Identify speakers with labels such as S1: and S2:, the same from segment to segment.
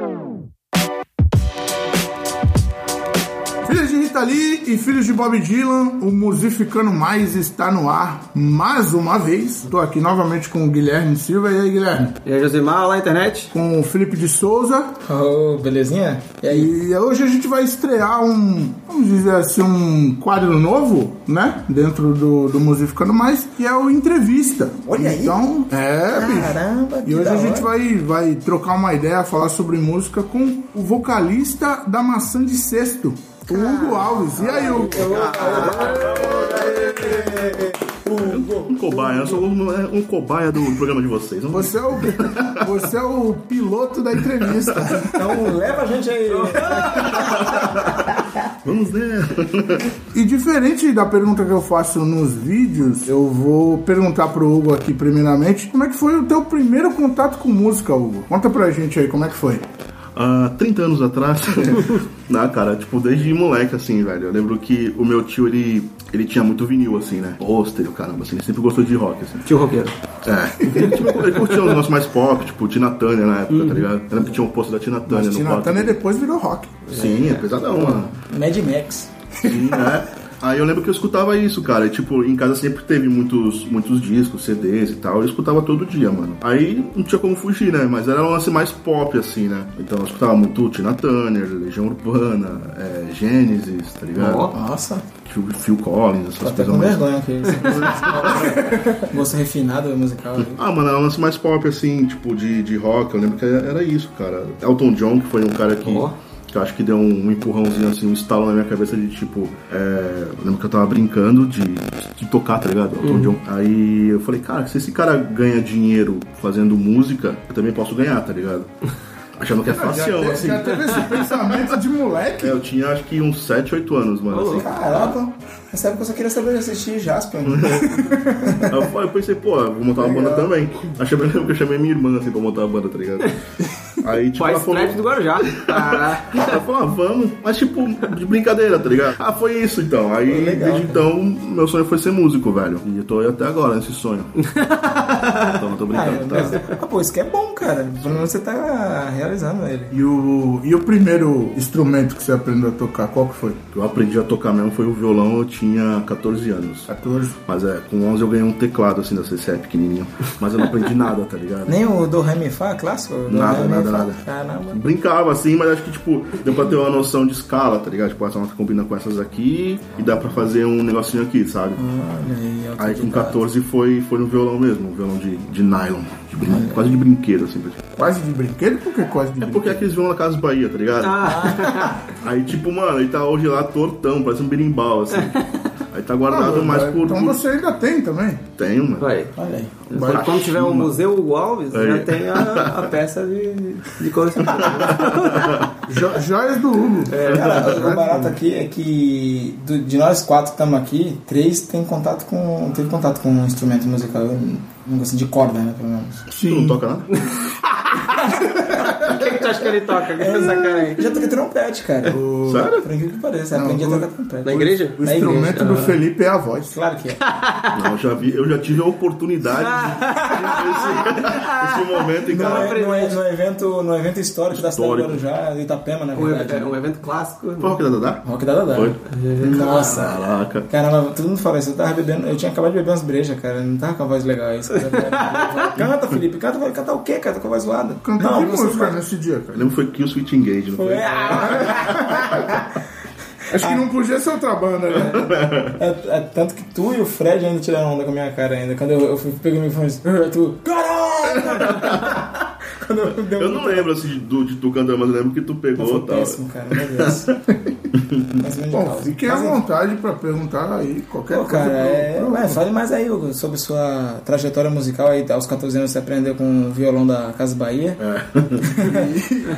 S1: Ooh. Lee e filhos de Bob Dylan, o Musificando Mais está no ar mais uma vez. Estou aqui novamente com o Guilherme Silva. E aí, Guilherme?
S2: E aí, Josimar, lá na internet?
S1: Com o Felipe de Souza.
S3: Ô, belezinha?
S1: E aí? E hoje a gente vai estrear um, vamos dizer assim, um quadro novo, né? Dentro do, do Musificando Mais, que é o Entrevista.
S3: Olha aí.
S1: Então, é, bicho.
S3: Caramba, que
S1: E hoje a gente vai, vai trocar uma ideia, falar sobre música com o vocalista da Maçã de Cesto, o Hugo Alves. E aí, Hugo?
S4: Um cobaia, eu sou um, é, um cobaia do programa de vocês. Não
S1: Você é o, você é o piloto da entrevista.
S3: Então leva a gente aí.
S4: Vamos né?
S1: E diferente da pergunta que eu faço nos vídeos, eu vou perguntar pro Hugo aqui primeiramente, como é que foi o teu primeiro contato com música, Hugo? Conta pra gente aí como é que foi.
S4: Há 30 anos atrás, na cara, tipo, desde moleque, assim, velho. Eu lembro que o meu tio, ele, ele tinha muito vinil, assim, né? Pôster, o caramba, assim, ele sempre gostou de rock, assim.
S2: Tio roqueiro.
S4: É, ele, tipo, ele curtia os negócios mais pop, tipo, Tina Turner na época, tá ligado? Eu lembro que tinha um pôster da Tina Turner
S1: Mas
S4: no
S1: Tina
S4: quarto.
S1: Turner depois virou rock.
S4: Sim, é pesadão, mano.
S3: Mad Max.
S4: Sim, né? Aí eu lembro que eu escutava isso, cara. E, tipo, em casa sempre teve muitos, muitos discos, CDs e tal. Eu escutava todo dia, mano. Aí não tinha como fugir, né? Mas era um lance mais pop, assim, né? Então eu escutava muito Tina Turner, Legião Urbana, é, Gênesis, tá ligado?
S3: Nossa.
S4: Phil, Phil Collins, essas
S3: até
S4: coisas mais.
S3: vergonha aqui. Moça refinada musical. aí.
S4: Ah, mano, era um lance mais pop, assim, tipo, de, de rock. Eu lembro que era isso, cara. Elton John, que foi um cara que.
S2: Ó.
S4: Que eu acho que deu um empurrãozinho, assim, um estalo na minha cabeça de tipo. É, eu lembro que eu tava brincando de, de tocar, tá ligado? John. Aí eu falei, cara, se esse cara ganha dinheiro fazendo música, eu também posso ganhar, tá ligado? Achando que é
S1: te-
S4: assim.
S1: já teve esse pensamento de moleque?
S4: É, eu tinha acho que uns 7, 8 anos, mano. assim.
S3: Caraca, nessa época eu só queria saber de assistir Jasper.
S4: Aí eu, falei- eu pensei, pô, eu vou montar uma banda também. Aí chamei, eu chamei minha irmã assim pra montar a banda, tá ligado? Aí, tipo,
S2: Faz
S4: falou.
S2: crédito do Guarujá. Caraca.
S4: Ela falou, ah, vamos, mas tipo, de brincadeira, tá ligado? Ah, foi isso então. Aí,
S3: legal,
S4: desde então, meu sonho foi ser músico, velho. E eu tô aí até agora nesse sonho. então, eu tô
S3: Ah,
S4: brincando,
S3: mas-
S4: tá?
S3: ah, pô, isso que é bom, cara. Pelo menos você tá realizando ele.
S1: E o, e o primeiro instrumento que você aprendeu a tocar, qual que foi?
S4: Eu aprendi a tocar mesmo foi o violão, eu tinha 14 anos.
S1: 14.
S4: Mas é, com 11 eu ganhei um teclado assim da CCE pequenininho. Mas eu não aprendi nada, tá ligado?
S3: Nem o do Ré Mi Fá clássico? Do
S4: Nada, nada,
S3: Caramba.
S4: Brincava assim, mas acho que tipo, deu pra ter uma noção de escala, tá ligado? Tipo, essa nota combina com essas aqui e dá pra fazer um negocinho aqui, sabe?
S3: Olha aí,
S4: Aí com
S3: autodidata.
S4: 14 foi, foi no violão mesmo, um violão de, de nylon, de brin- quase de brinquedo, assim.
S1: Quase de brinquedo? Por que quase de
S4: É
S1: brinquedo?
S4: porque é aqueles violão da Casa Bahia, tá ligado? Aí tipo, mano, ele tá hoje lá tortão, parece um berimbau, assim. Aí tá guardado
S1: Ah,
S4: mais
S1: mas
S4: por.
S1: Então você ainda tem também.
S4: Tenho, mano.
S2: Vai.
S3: Olha aí.
S2: Quando, quando tiver um museu Hugo Alves,
S4: Aí.
S2: já tem a, a peça de, de colecionador.
S1: Jo- joias do Hugo.
S3: Cara, o barato aqui é que do- de nós quatro que estamos aqui, três tem contato com. teve contato com um instrumento musical, um negócio de corda, né, pelo menos.
S4: Tu não toca nada?
S2: O que, que tu acha que ele toca? Que essa cara aí?
S3: Eu já toquei trompete, cara.
S4: Sério?
S3: Por incrível que pareça,
S1: Não,
S3: aprendi a
S1: o-
S3: tocar trompete.
S2: Na igreja?
S1: O
S3: Na
S1: instrumento
S3: igreja.
S1: do Felipe é a voz.
S3: Claro que é.
S4: Não, eu já vi, eu já tive a oportunidade de ver esse, esse momento em
S3: No,
S4: cara.
S3: no, no evento, no evento histórico da cidade de
S4: Histórico.
S3: Guarujá, Itapema, na
S2: Um,
S3: verdade.
S2: é um evento clássico.
S4: Foi o Rock da Dadá?
S3: Rock da Dadá.
S4: Foi?
S3: Nossa.
S4: Caraca.
S3: Caramba, todo mundo fala isso. Eu tava bebendo, eu tinha acabado de beber umas brejas, cara. Não tava com a voz legal. Isso, canta, Felipe, canta. Cantar o quê, cara? Tô com a voz zoada.
S1: Canta
S3: não,
S1: que música nesse dia,
S4: Eu
S1: cara?
S4: lembro que foi Kill Switch Engage, não foi?
S3: Foi, ah,
S1: Acho que não podia ser outra banda, né?
S3: é, é tanto que tu e o Fred ainda tiraram onda com a minha cara ainda. Quando eu, eu fui, peguei o microfone disse, "Ah, tu, caralho! Quando eu, dei um-
S4: Eu não lembro assim de, de tu cantando, mas eu lembro que tu pegou
S3: Foi
S4: e tal.
S3: péssimo, cara, meu Deus. Bem
S1: Bom, fiquem à vontade pra perguntar aí qualquer
S3: Pô,
S1: coisa.
S3: cara, é, é, fale mais aí, Hugo, sobre sua trajetória musical aí. Aos 14 anos você aprendeu com o violão da Casa Bahia.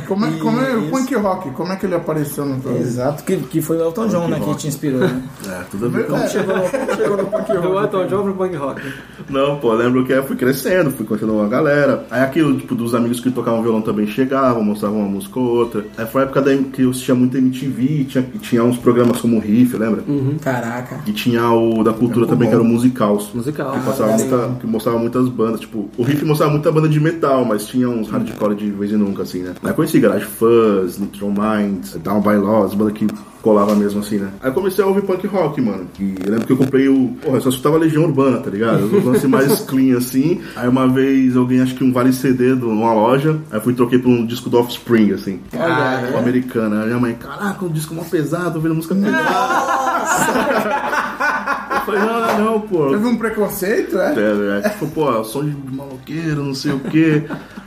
S1: Como é, como é o punk rock? Como é que ele apareceu no teu
S3: Exato, que, que foi o Elton John, né, que te inspirou, né?
S4: É, tudo a ver com
S1: É, chegou, chegou no punk
S2: Do
S1: rock.
S2: Elton John pro punk rock.
S4: Não, pô, lembro que eu fui crescendo, fui conhecendo uma galera. Aí aquilo, tipo, dos amigos que tocavam violão também chegavam, mostravam uma música ou outra. Aí foi a época da, que eu assistia muito MTV, tinha, tinha uns programas como o Riff, lembra?
S3: Caraca.
S4: E tinha o da cultura também, que era o Musicals.
S2: Musical.
S4: Que, passava
S3: Ah,
S4: muita, que mostrava muitas bandas, tipo, o Riff mostrava muita banda de metal, mas tinha uns hardcore de vez em nunca, assim, né? Aí eu conheci Garage Fuzz, Neutral Minds, Down by Law, as bandas que colava mesmo assim, né? Aí eu comecei a ouvir punk rock, mano. E eu lembro que eu comprei o. Porra, eu só escutava Legião Urbana, tá ligado? Os lance mais clean assim. Aí uma vez eu ganhei acho que um vale CD do- numa loja. Aí eu fui e troquei por um disco do Offspring, assim.
S3: Olha,
S4: O americano. Aí minha mãe, caraca, um disco mó pesado, ouvindo música pesada. eu falei, não, não, não, pô.
S1: Teve um preconceito, é?
S4: É, é, tipo, pô, som de maloqueiro, não sei o quê.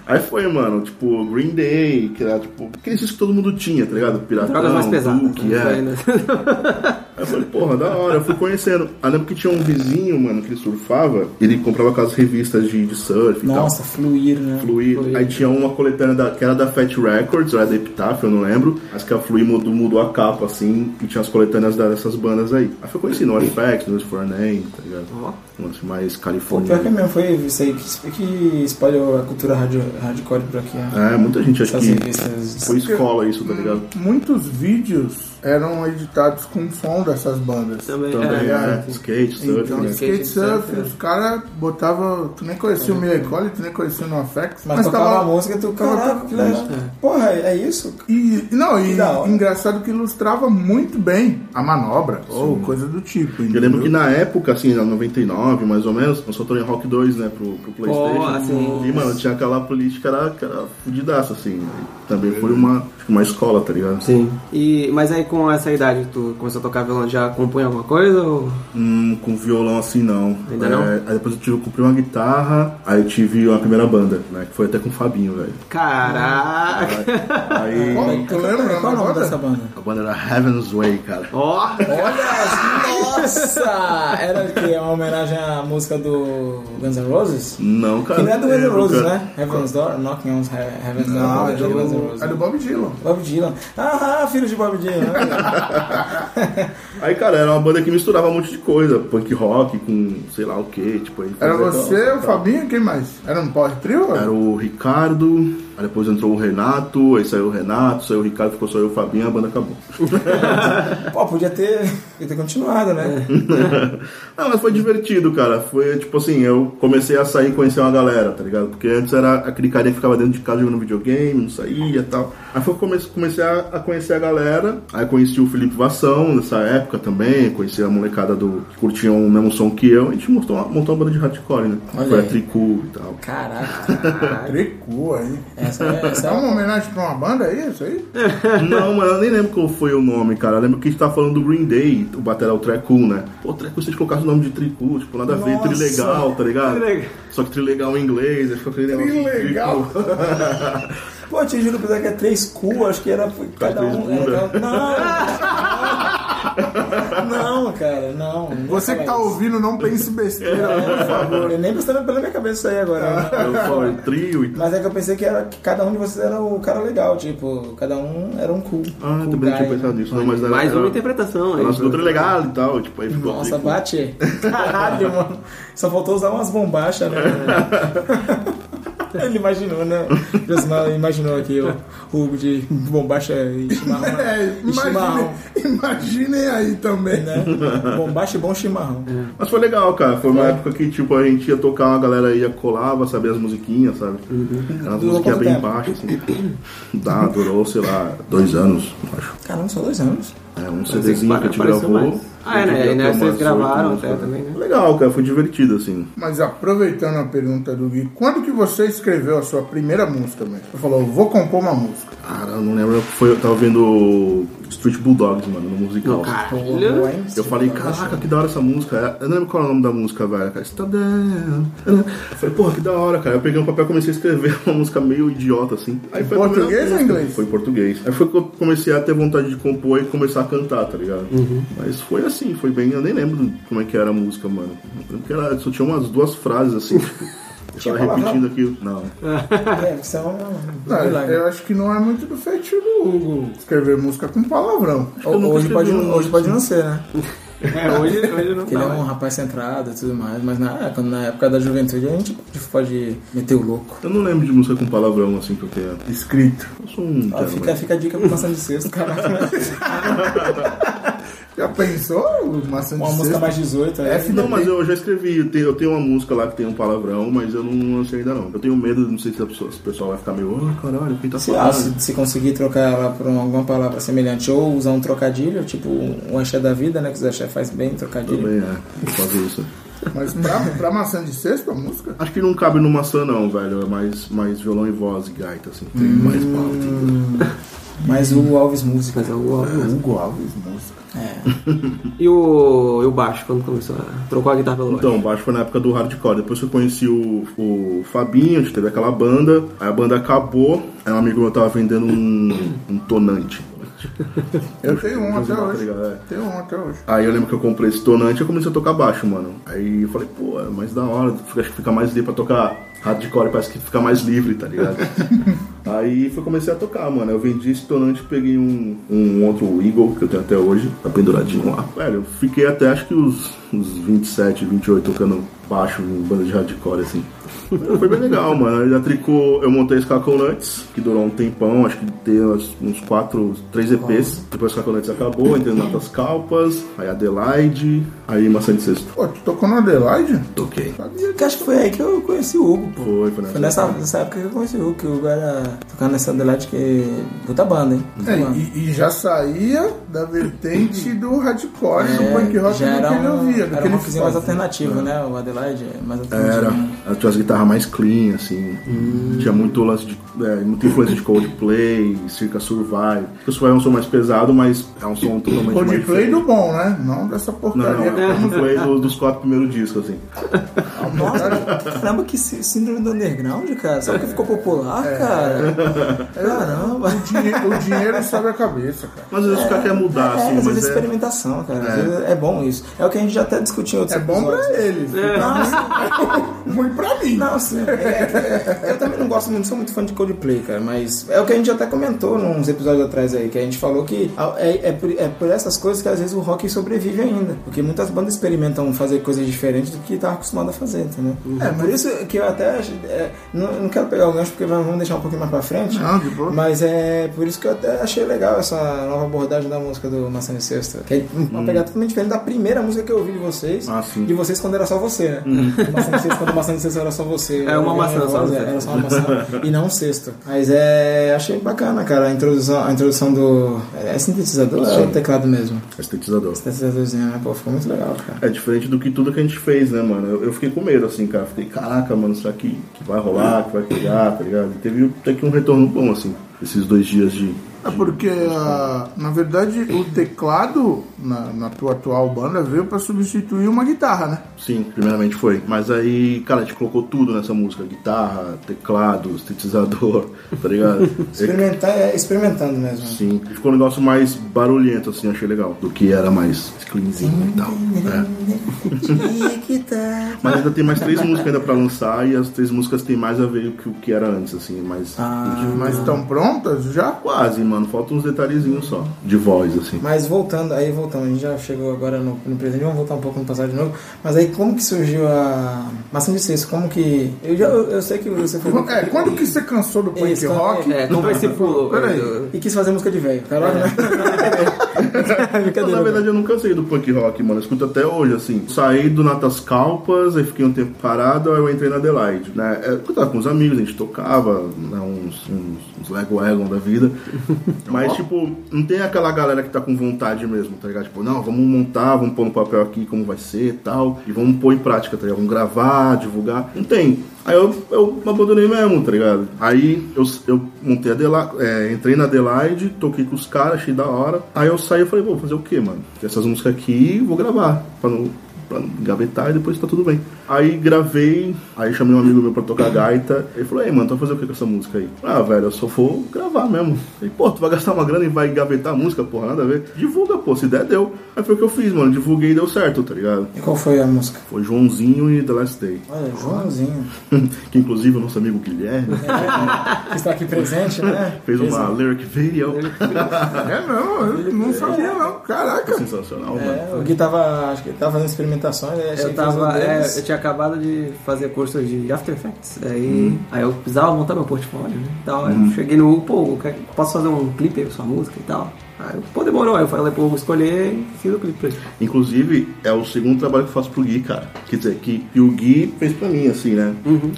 S4: Aí foi, mano, tipo, Green Day, que era, tipo, aqueles discos que todo mundo tinha, tá ligado? Piratão,
S2: mais pesadas.
S4: Duke,
S2: né?
S4: é.
S2: Né?
S4: Eu falei, porra, da hora, eu fui conhecendo. Aí lembro que tinha um vizinho, mano, que ele surfava, ele comprava aquelas revistas de, de surf e
S3: Nossa,
S4: tal.
S3: fluir, né?
S4: Fluir. Aí tinha uma coletânea da, que era da Fat Records, ou era da Epitaph, eu não lembro. Mas que a Fluir mudou, mudou a capa, assim, e tinha as coletâneas dessas bandas aí. Aí foi conhecido, No No For Name, tá ligado?
S2: Ó.
S4: Um lance mais
S3: Pô, pior que
S4: californiano.
S3: mesmo, foi isso aí que, que espalhou a cultura radio, hardcore por aqui. ó.
S4: É, muita gente acho
S3: Essas
S4: que
S3: revistas.
S4: foi escola isso, tá ligado?
S1: Muitos vídeos eram editados com som dessas bandas.
S2: Também,
S4: Também,
S2: é,
S4: é,
S2: sim.
S4: skate, surf,
S1: Então,
S4: né?
S1: skate
S2: Skate
S1: surf,
S2: surf,
S1: os caras botavam. Tu nem conhecia o Mia Cole, tu nem conhecia o NoFX.
S3: Mas, tocava a música tu, caraca, que legal. Porra, é é isso?
S1: E, não, e engraçado que ilustrava muito bem a manobra, ou coisa do tipo.
S4: Eu lembro que na época, assim, na 99, mais ou menos, lançou Tony Hawk 2, né, pro, pro Playstation.
S2: Pô, assim.
S4: E, mano, tinha aquela política que era, que era fudidaça, assim. Também foi uma, uma escola, tá ligado?
S2: Sim. E, mas aí com essa idade, tu começou a tocar violão, já compunha alguma coisa? Ou...
S4: Hum, com violão assim não.
S2: Ainda não?
S4: É, Aí depois eu tive, eu comprei uma guitarra, aí eu tive uma primeira banda, né? Que foi até com o Fabinho, velho.
S2: Caraca!
S4: Aí
S1: tu lembra?
S3: Qual é o nome
S1: banda?
S3: dessa banda?
S4: a banda era Heaven's Way, cara.
S2: Ó!
S3: Olha, nossa! Era que é uma homenagem à música do Guns N' Roses?
S4: Não, cara.
S3: Que não é do Guns N' Roses, né? Heaven's Door, Knocking on Heaven's Door.
S1: Não, é
S3: é do Guns N'
S1: do, é do Bob Dylan.
S3: Bob Dylan. Ah, filho de Bob Dylan.
S4: Aí, cara, era uma banda que misturava um monte de coisa. Punk rock com sei lá o que, tipo... aí
S1: Era você, o Fabinho e quem mais? Era um power trio?
S4: Era o Ricardo, aí depois entrou o Renato, aí saiu o Renato, saiu o Ricardo, ficou só eu e o Fabinho, a banda acabou.
S3: Pô, podia ter, podia ter continuado, né?
S4: Não, mas foi divertido, cara. Foi tipo assim, eu comecei a sair e conhecer uma galera, tá ligado? Porque antes era aquele carinha que ficava dentro de casa jogando videogame, não saía e tal. Aí foi que eu comecei, comecei a, a conhecer a galera. Aí conheci o Felipe Vassão nessa época também, conheci a molecada do que curtiam o mesmo som que eu. A gente montou uma, montou uma banda de hardcore, né?
S3: Olha
S4: foi
S3: aí.
S4: a Tricu e tal.
S3: Caraca.
S1: Tricu aí.
S3: Essa é, essa
S1: É
S3: é
S1: uma homenagem pra uma banda aí, isso aí?
S4: Não, mano, eu nem lembro qual foi o nome, cara. Eu lembro que a gente tava falando do Green Day, o batera é o Trecu, né? Pô, Trecu, gente colocasse o nome de Tricu, tipo, nada a ver, trilegal, tá ligado?
S2: Trilegal.
S4: Só que trilegal em inglês, aí ficou aquele negócio. de
S1: Trilegal.
S3: Pô, te juro pra que é três cu, acho que era cada um. é, não! Não, cara, não.
S1: Você que tá ouvindo, não pense besteira, por favor.
S3: Eu nem passando pela minha cabeça isso aí agora.
S4: Eu falo trio e
S3: Mas é que eu pensei que, era, que cada um de vocês era o cara legal, tipo, cada um era um cu.
S4: Ah, também não tinha
S3: guy,
S4: pensado
S3: né?
S4: nisso, não, mas era.
S2: Mais uma
S4: era-
S2: interpretação aí.
S4: Nossa, do trilegal e tal, tipo, aí ficou
S3: Nossa, bate. Caralho, mano. Só faltou usar umas bombachas, né? Ele imaginou, né? Josimar imaginou aqui o Hugo de bombacha e chimarrão.
S1: É,
S3: E chimarrão,
S1: imagine, imaginem aí também.
S3: né? Bombacha e bom chimarrão.
S4: Mas foi legal, cara. Foi uma época que, tipo, a gente ia tocar, uma galera ia colava, sabia as musiquinhas, sabe? Umas
S3: Durou
S4: musiquinhas bem baixas, assim. Dá, durou, sei lá, dois anos, acho.
S3: Caramba, só dois anos.
S4: É, um CDzinho que a gente gravou.
S2: mais. Ah, é, né? E, né,
S4: ter
S2: vocês gravaram até também, né?
S4: Legal, cara, foi divertido, assim.
S1: Mas aproveitando a pergunta do Gui, quando que você escreveu a sua primeira música, mesmo? Você falou, vou compor uma música.
S4: Cara, eu não lembro, foi, eu tava vendo Street Bulldogs, mano, no musical.
S2: Não, cara.
S3: Pô,
S2: Olha.
S3: hein?
S4: Eu falei, caraca, que da hora essa música. Eu não lembro qual é o nome da música, velho. Cara. Eu falei, porra, que da hora, cara. Eu peguei um papel e comecei a escrever uma música meio idiota, assim. Aí foi
S1: português ou inglês?
S4: Foi em português. Aí foi que eu comecei a ter vontade de compor e começar a cantar, tá ligado? Mas foi assim, foi bem. Eu nem lembro como é que era a música, mano. Eu lembro que era, só tinha umas duas frases assim, tipo. Tava repetindo aquilo. Não.
S3: É, você é um.
S1: Não,
S3: milagre.
S1: eu acho que não é muito do feitio do Hugo escrever música com palavrão.
S3: Hoje pode,
S4: uma
S3: hoje pode não ser, né?
S2: É, hoje, hoje não
S3: ele é um
S2: mais.
S3: rapaz centrado e tudo mais, mas na, quando na época da juventude a gente pode- meter o louco.
S4: Eu não lembro de música com palavrão assim que eu tenha.
S1: Escrito.
S4: Eu sou um.
S3: Ó,
S4: gentleman.
S3: fica, fica a dica pro maçã de cesto, cara.
S1: Já pensou? Maçã de
S3: Uma música mais 18. aí.
S1: F-
S4: Não, mas eu já escrevi. Eu tenho, eu tenho uma música lá que tem um palavrão, mas eu não lancei ainda não. Eu tenho medo, não sei se, a pessoa, se o pessoal vai ficar meio, oh, caralho, quem tá
S3: Se, ah,
S4: falando?
S3: se, se conseguir trocar ela por um- alguma palavra semelhante ou usar um trocadilho, tipo um axé da vida, né? Que o axé faz bem trocadilho.
S4: Também é, vou fazer isso.
S1: Mas pra, pra maçã de cesto, a música?
S4: Acho que não cabe no maçã não, velho. É mais, mais violão e voz e gaita, assim. Tem mais pauta.
S3: Mas o Alves Música.
S2: Mas é o Alves.
S1: Hugo Alves, música.
S3: É.
S2: E o, e o baixo, quando começou a trocou a guitarra pelo baixo?
S4: Então, o baixo foi na época do hardcore. Depois que eu conheci o, o Fabinho, a gente teve aquela banda. Aí a banda acabou. Aí um amigo meu tava vendendo um, um tonante.
S1: Eu tenho um até
S4: Tá
S1: hoje.
S4: É.
S1: Tenho um até hoje.
S4: Aí eu lembro que eu comprei esse tonante e eu comecei a tocar baixo, mano. Aí eu falei, pô, é mais da hora, acho que fica mais livre pra tocar hardcore, parece que fica mais livre, tá ligado? Aí foi comecei a tocar, mano. Eu vendi esse tonante e peguei um, um outro Eagle, que eu tenho até hoje, tá penduradinho lá. Velho, eu fiquei até acho que os, uns 27, 28 tocando baixo em banda de hardcore, assim. Foi bem legal, mano. Aí da Tricô eu montei esse Caconuts, que durou um tempão, acho que deu uns- uns 4, 3 EPs. Depois o Caconuts acabou, entrei nas Notas Calpas, aí Adelaide, aí Maçã de Sexto.
S1: Pô, tu tocou no Adelaide?
S4: Toquei.
S3: Que acho que foi aí que eu conheci o Hugo, pô.
S4: Foi, foi nessa.
S3: Foi nessa época que eu conheci o Hugo, que o Hugo era tocando nessa Adelaide que. Puta banda, hein? Puta
S1: É,
S3: banda.
S1: e, e já saía da vertente do hardcore, do punk rock
S3: já
S1: do
S3: era
S1: que ele
S3: um,
S1: ouvia.
S3: era
S1: que
S3: um rockzinho mais
S1: fazia.
S3: alternativo, né? O Adelaide é mais alternativo.
S4: Era,
S3: né?
S4: tinha as guitarras mais clean, assim. Tinha muito lance de. É, muita influência de Coldplay, Circa Survive. O Survive é um som mais pesado, mas é um som totalmente mais
S1: Coldplay do bom, né? Não dessa
S4: Não,
S1: porcaria.
S4: não, é Coldplay do- dos quatro primeiros discos, assim.
S3: Nossa, caramba, que sí- síndrome do underground, cara. Sabe que ficou popular, cara? Caramba.
S1: O, dinhe- o dinheiro sobe a cabeça, cara.
S4: Mas às vezes o cara quer mudar,
S3: é,
S4: assim,
S3: às vezes
S4: mas é.
S3: experimentação, cara. Às vezes É. bom isso. É o que a gente já até discutiu em outros
S1: É bom pra
S3: episódios.
S1: eles.
S3: Não,
S1: Ruim pra mim.
S3: Não, sim. É, é, eu também não gosto muito, sou muito fã de Coldplay, cara, mas é o que a gente até comentou nos episódios atrás aí, que a gente falou que é, é, por, é por essas coisas que às vezes o rock sobrevive ainda. Porque muitas bandas experimentam fazer coisas diferentes do que tá acostumado a fazer, entendeu? É, por isso que eu até é, não, não quero pegar o gancho porque vamos deixar um pouquinho mais pra frente.
S1: Não, de boa.
S3: Mas é por isso que eu até achei legal essa nova abordagem da música do Maçã de Sexta. Que é uma pegada totalmente diferente da primeira música que eu ouvi de vocês.
S4: Ah, sim.
S3: De vocês quando era só você, né? Maçã de Sexta, quando Maçã de Sexta era só você.
S2: É uma
S3: Eu-
S2: maçã só, né?
S3: Era só uma maçã e não um cesto. Mas é. Achei bacana, cara, a introdução, a introdução do. É sintetizador ou é o teclado mesmo?
S4: É sintetizador.
S3: Sintetizadorzinho, né? Pô, ficou muito legal, cara.
S4: É diferente do que tudo que a gente fez, né, mano? Eu, eu fiquei com medo, assim, cara. Fiquei, caraca, mano, será que, que vai rolar, que vai pegar, tá ligado? E teve até que um retorno bom, assim, esses dois dias de.
S1: É porque, ah, na verdade, o teclado na, na tua atual banda veio pra substituir uma guitarra, né?
S4: Sim, primeiramente foi. Mas aí, cara, a gente colocou tudo nessa música: guitarra, teclado, sintetizador, tá ligado?
S3: Experimentar é experimentando mesmo.
S4: Sim, ficou um negócio mais barulhento, assim, achei legal. Do que era mais cleanzinho e tal. É. Mas ainda tem mais três músicas ainda pra lançar e as três músicas têm mais a ver com o que era antes, assim, mais.
S1: Mas estão prontas já?
S4: Quase, mano. Faltam uns detalhezinhos só. De voz, assim.
S3: Mas voltando, aí voltando, a gente já chegou agora no, no presente, vamos voltar um pouco no passado de novo. Mas aí como que surgiu a Maçã de Cesto? Como que. Eu, já, eu, eu sei que você foi.
S1: É, quando que você cansou do punk
S3: Isso,
S1: rock?
S2: É, como esse pulo.
S1: Peraí.
S3: E quis fazer música de velho. Caralho, né?
S4: Na verdade, eu nunca cansei do punk rock, mano. Eu escuto até hoje, assim. Saí do Natas Calpas, aí fiquei um tempo parado, aí eu entrei na Adelaide, né? É, Eu tava com os amigos, a gente tocava, né, uns, uns, uns Lego Wagon da vida. Mas, tipo, não tem aquela galera que tá com vontade mesmo, tá ligado? Tipo, não, vamos montar, vamos pôr no papel aqui como vai ser e tal, e vamos pôr em prática, tá ligado? Vamos gravar, divulgar. Não tem. Aí eu, eu abandonei mesmo, tá ligado? Aí eu, eu montei a Adela, é, entrei na Adelaide, toquei com os caras, achei da hora. Aí eu saí e falei, vou fazer o quê, mano? Essas músicas aqui, vou gravar. Pra não, pra engavetar e depois tá tudo bem. Aí gravei, aí chamei um amigo meu pra tocar gaita. Ele falou, ei, mano, tu vai fazer o que com essa música aí? Ah, velho, eu só vou gravar mesmo. Aí, pô, tu vai gastar uma grana e vai engavetar a música, porra, nada a ver. Divulga, pô, se der, deu. Aí foi o que eu fiz, mano. Divulguei e deu certo, tá ligado?
S3: E qual foi a música?
S4: Foi Joãozinho e The Last Day.
S3: Olha, Joãozinho.
S4: que inclusive o nosso amigo Guilherme
S3: que está aqui presente, né?
S4: fez uma lyric video.
S1: É não, eu não sabia não. Caraca.
S4: Sensacional, mano.
S3: É, o Gui tava, acho que ele tava fazendo experimentações, achei
S2: Eu tava, é, eu tinha acabado de fazer curso de After Effects, aí, aí eu precisava montar meu portfólio, né? Então eu cheguei no Hugo, pô, posso fazer um clipe aí com sua música e tal? Aí pô, demorou, aí eu falei pro Hugo escolher e fiz o clipe pra ele.
S4: Inclusive, é o segundo trabalho que eu faço pro Gui, cara. Quer dizer, que, que o Gui fez pra mim, assim, né?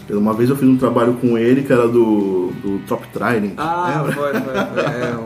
S4: Uma vez eu fiz um trabalho com ele que era do, do Top Trident.
S2: Ah,
S4: lembra?
S2: foi, foi, foi. É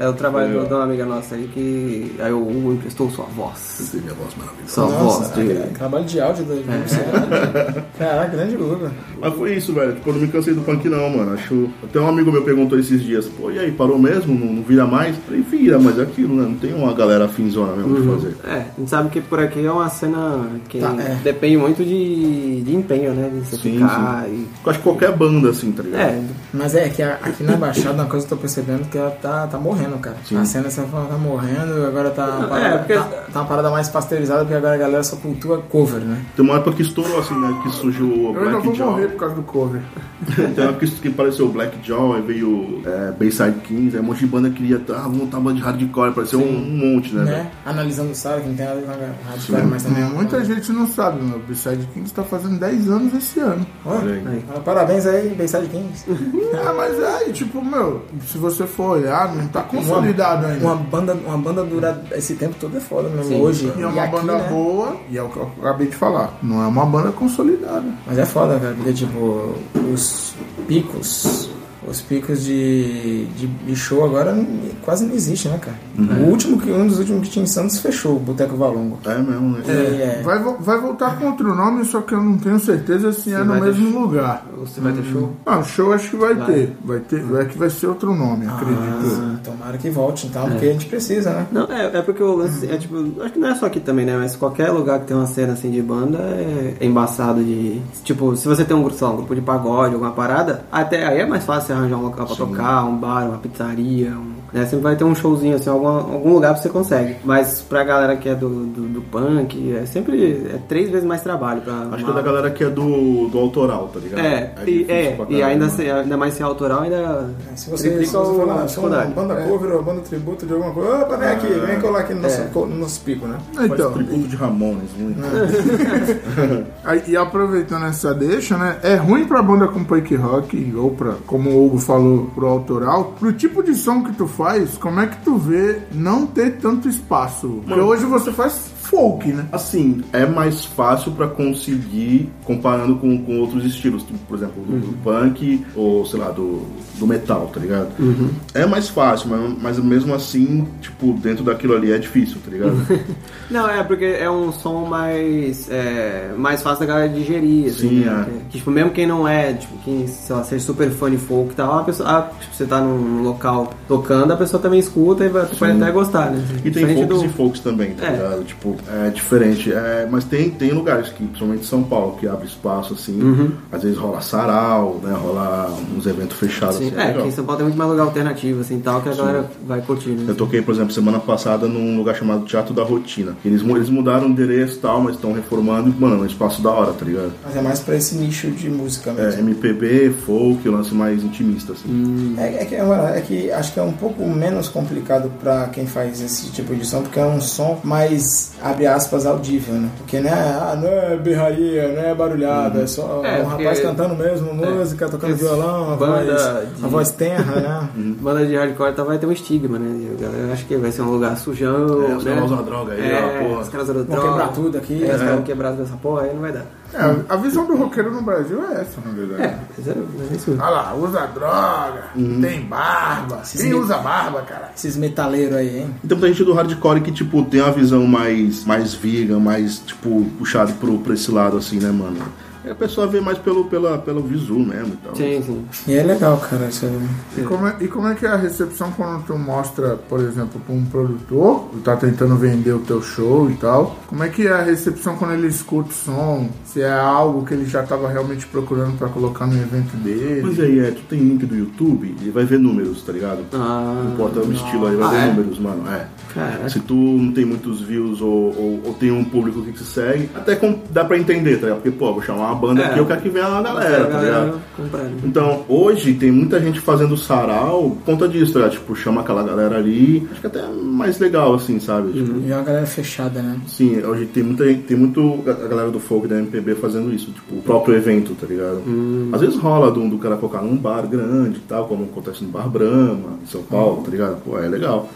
S2: é o trabalho de uma amiga nossa aí que aí o Hugo emprestou sua voz.
S4: Você teve a voz maravilhosa.
S2: Sua
S3: Nossa,
S2: voz de...
S3: é, trabalho de áudio do é. Caraca, grande Hugo.
S4: Mas foi isso, velho. Tipo, eu não me cansei do punk, não, mano. Acho. Até um amigo meu perguntou esses dias, pô, e aí, parou mesmo? Não, não vira mais? Eu falei, vira, mas é aquilo, né? Não tem uma galera finzona mesmo de fazer.
S2: É, a gente sabe que por aqui é uma cena que
S3: Tá, é.
S2: depende muito de, de empenho, né? De você
S4: Sim,
S2: ficar e...
S4: Eu acho que qualquer banda, assim, tá ligado?
S2: É,
S3: Mas é que a- aqui na Baixada, uma coisa que eu tô percebendo que ela tá, tá morrendo, cara. A cena você fala, tá morrendo, agora tá uma,
S2: É,
S3: parada,
S2: porque-
S3: tá, tá uma parada mais pasteurizada, porque agora a galera só cultua cover, né?
S4: Tem uma época que estourou, assim, né? Que surgiu o
S1: Eu ainda vou
S4: Black Jaw.
S1: morrer por causa do cover.
S4: Tem uma época que apareceu o Black Jaw, aí veio é, Bayside Kings, aí um monte de banda queria, ah, vamos montar uma banda de hardcore, apareceu um, um monte, né?
S3: né? Analisando o sabe, que não tem nada a ver com hardcore, mas também é
S1: Muita gente não sabe, meu. O B-Side Kings tá fazendo 10 anos esse ano.
S4: Olha aí.
S2: Aí.
S3: Parabéns aí, Bayside Kings.
S1: Ah, mas aí, tipo, meu, se você for olhar, não tá consolidado ainda.
S3: Uma banda, uma banda durar esse tempo todo é foda mesmo.
S2: Sim.
S3: Hoje.
S1: E é uma
S3: aqui,
S1: banda
S3: né?
S1: boa, e é o que eu acabei de falar. Não é uma banda consolidada.
S3: Mas é foda, cara, porque tipo, os picos, os picos de, de, de show agora quase não existe, né, cara?
S1: Uhum.
S3: O último que um dos últimos que tinha em Santos fechou, o Boteco Valongo.
S4: É mesmo, né?
S3: E, é,
S1: Vai, vai voltar com outro nome, só que eu não tenho certeza se é no
S2: vai ter
S1: mesmo lugar.
S2: você vai ter show.
S1: Ah, o show acho que vai,
S2: Vai.
S1: ter. Vai ter. É que vai ser outro nome, acredito.
S3: ah, tomara que volte, então, porque a gente precisa, né?
S2: Não, é, é porque o lance é tipo, acho que não é só aqui também, né? Mas qualquer lugar que tem uma cena assim de banda é, é embaçado de. Tipo, se você tem um lá, um grupo de pagode, alguma parada, até aí é mais fácil você arranjar um local pra tocar, um bar, uma pizzaria, um, né? Sempre vai ter um showzinho assim, algum, algum lugar você consegue. Mas pra galera que é do, do, do punk, é sempre é três vezes mais trabalho pra.
S4: Acho que é da galera que é do, do autoral, tá ligado?
S2: É, e,
S4: difícil
S2: é, e ainda, se, ainda mais se é autoral, ainda
S3: É, Se você, se
S2: triplica
S3: você
S2: o-
S3: falar,
S2: a
S3: sou uma
S2: dificuldade.
S3: banda cover ou banda tributo de alguma coisa, opa, vem aqui, vem colar aqui no nosso, co- no nosso pico, né?
S4: Faz
S1: Então,
S4: tributo de Ramones, muito.
S1: Aí, e aproveitando essa deixa, né? É ruim pra banda com punk rock, ou pra, como o Hugo falou, pro autoral. Pro tipo de som que tu faz, como é que tu vê não ter tanto espaço? Porque hoje você faz folk, né?
S4: Assim, é mais fácil pra conseguir comparando com, com outros estilos, tipo, por exemplo, do, do punk ou, sei lá, do, do metal, tá ligado? É mais fácil, mas, mas mesmo assim, tipo, dentro daquilo ali é difícil, tá ligado?
S2: Não, é porque é um som mais, é, mais fácil da galera digerir, assim,
S4: Sim,
S2: né?
S4: é.
S2: Que, tipo, mesmo quem não é, tipo, quem, sei lá, seja super fã de folk e tal, a pessoa, ah, tipo, você tá num local tocando, a pessoa também escuta e vai, pode até gostar, né?
S4: E tem folks
S2: do-
S4: e folks também, tá
S2: É.
S4: ligado? Tipo, é diferente. É, mas tem, tem lugares que, principalmente São Paulo, que abre espaço, assim.
S2: Uhum.
S4: Às vezes rola sarau, né? Rola uns eventos fechados,
S2: Sim,
S4: assim.
S2: é,
S4: legal.
S2: aqui em São Paulo tem muito mais lugar alternativo, assim, tal, que a galera vai curtir, né?
S4: Eu toquei, por exemplo, semana passada num lugar chamado Teatro da Rotina. Eles, eles mudaram o endereço e tal, mas estão reformando. Mano, é um espaço da hora, tá ligado?
S3: Mas é mais pra esse nicho de música
S4: É,
S3: mesmo.
S4: MPB, folk, o lance mais intimista, assim.
S3: É, é que, é, é que acho que é um pouco menos complicado pra quem faz esse tipo de som, porque é um som mais, abre aspas, audível, né? Porque né, ah, não é berraria, não é barulhada, é só
S2: É,
S3: um rapaz cantando mesmo, música, tocando
S2: Esse
S3: violão, a
S2: banda
S3: voz,
S2: de-
S3: a voz tenra, né?
S2: Banda de hardcore tá, vai ter um estigma, né? A galera acha que vai ser um lugar sujão,
S4: É, os
S2: né?
S4: caras usam droga aí,
S2: é,
S4: ó, porra.
S2: Os caras usam
S3: Vão
S2: droga.
S3: quebrar tudo aqui.
S2: É, os
S3: né?
S2: caras vão quebrar dessa porra, aí não vai dar.
S1: É, a visão do roqueiro no Brasil é essa, na verdade.
S2: É, mas é, mas é isso.
S1: Olha lá, usa droga, tem barba. Quem usa barba, cara?
S3: Esses metaleiros aí, hein?
S4: Então tem gente do hardcore que, tipo, tem uma visão mais, mais vegan, mais, tipo, puxado pro, pra esse lado, assim, né, mano? Aí a pessoa vê mais pelo, pela, pelo visu mesmo e tal.
S2: Sim, sim.
S3: E é legal, cara. Isso é...
S1: E como, é, e como é que é a recepção quando tu mostra, por exemplo, pra um produtor, tu tá tentando vender o teu show e tal, como é que é a recepção quando ele escuta o som? Se é algo que ele já tava realmente procurando pra colocar no evento dele?
S4: Mas aí, é, tu tem link do YouTube, ele vai ver números, tá ligado?
S2: Ah,
S4: Não importa o estilo aí, vai
S2: Ah,
S4: ver
S2: é?
S4: números, mano. É.
S2: Caraca.
S4: Se tu não tem muitos views ou, ou, ou tem um público que te segue, até com- dá pra entender, tá ligado? Porque, pô, vou chamar uma banda
S2: É.
S4: aqui, eu quero que venha a galera, tá ligado? Então, hoje tem muita gente fazendo sarau por conta disso, tá ligado? Tipo, chama aquela galera ali. Acho que até é mais legal, assim, sabe? Tipo,
S3: E é uma galera fechada, né?
S4: Sim, hoje tem muita gente, tem muito a galera do folk da MPB fazendo isso, tipo, o próprio evento, tá ligado? Às vezes rola do, do cara colocar num bar grande e tal, como acontece no Bar Brahma, em São Paulo, tá ligado? Pô, é legal.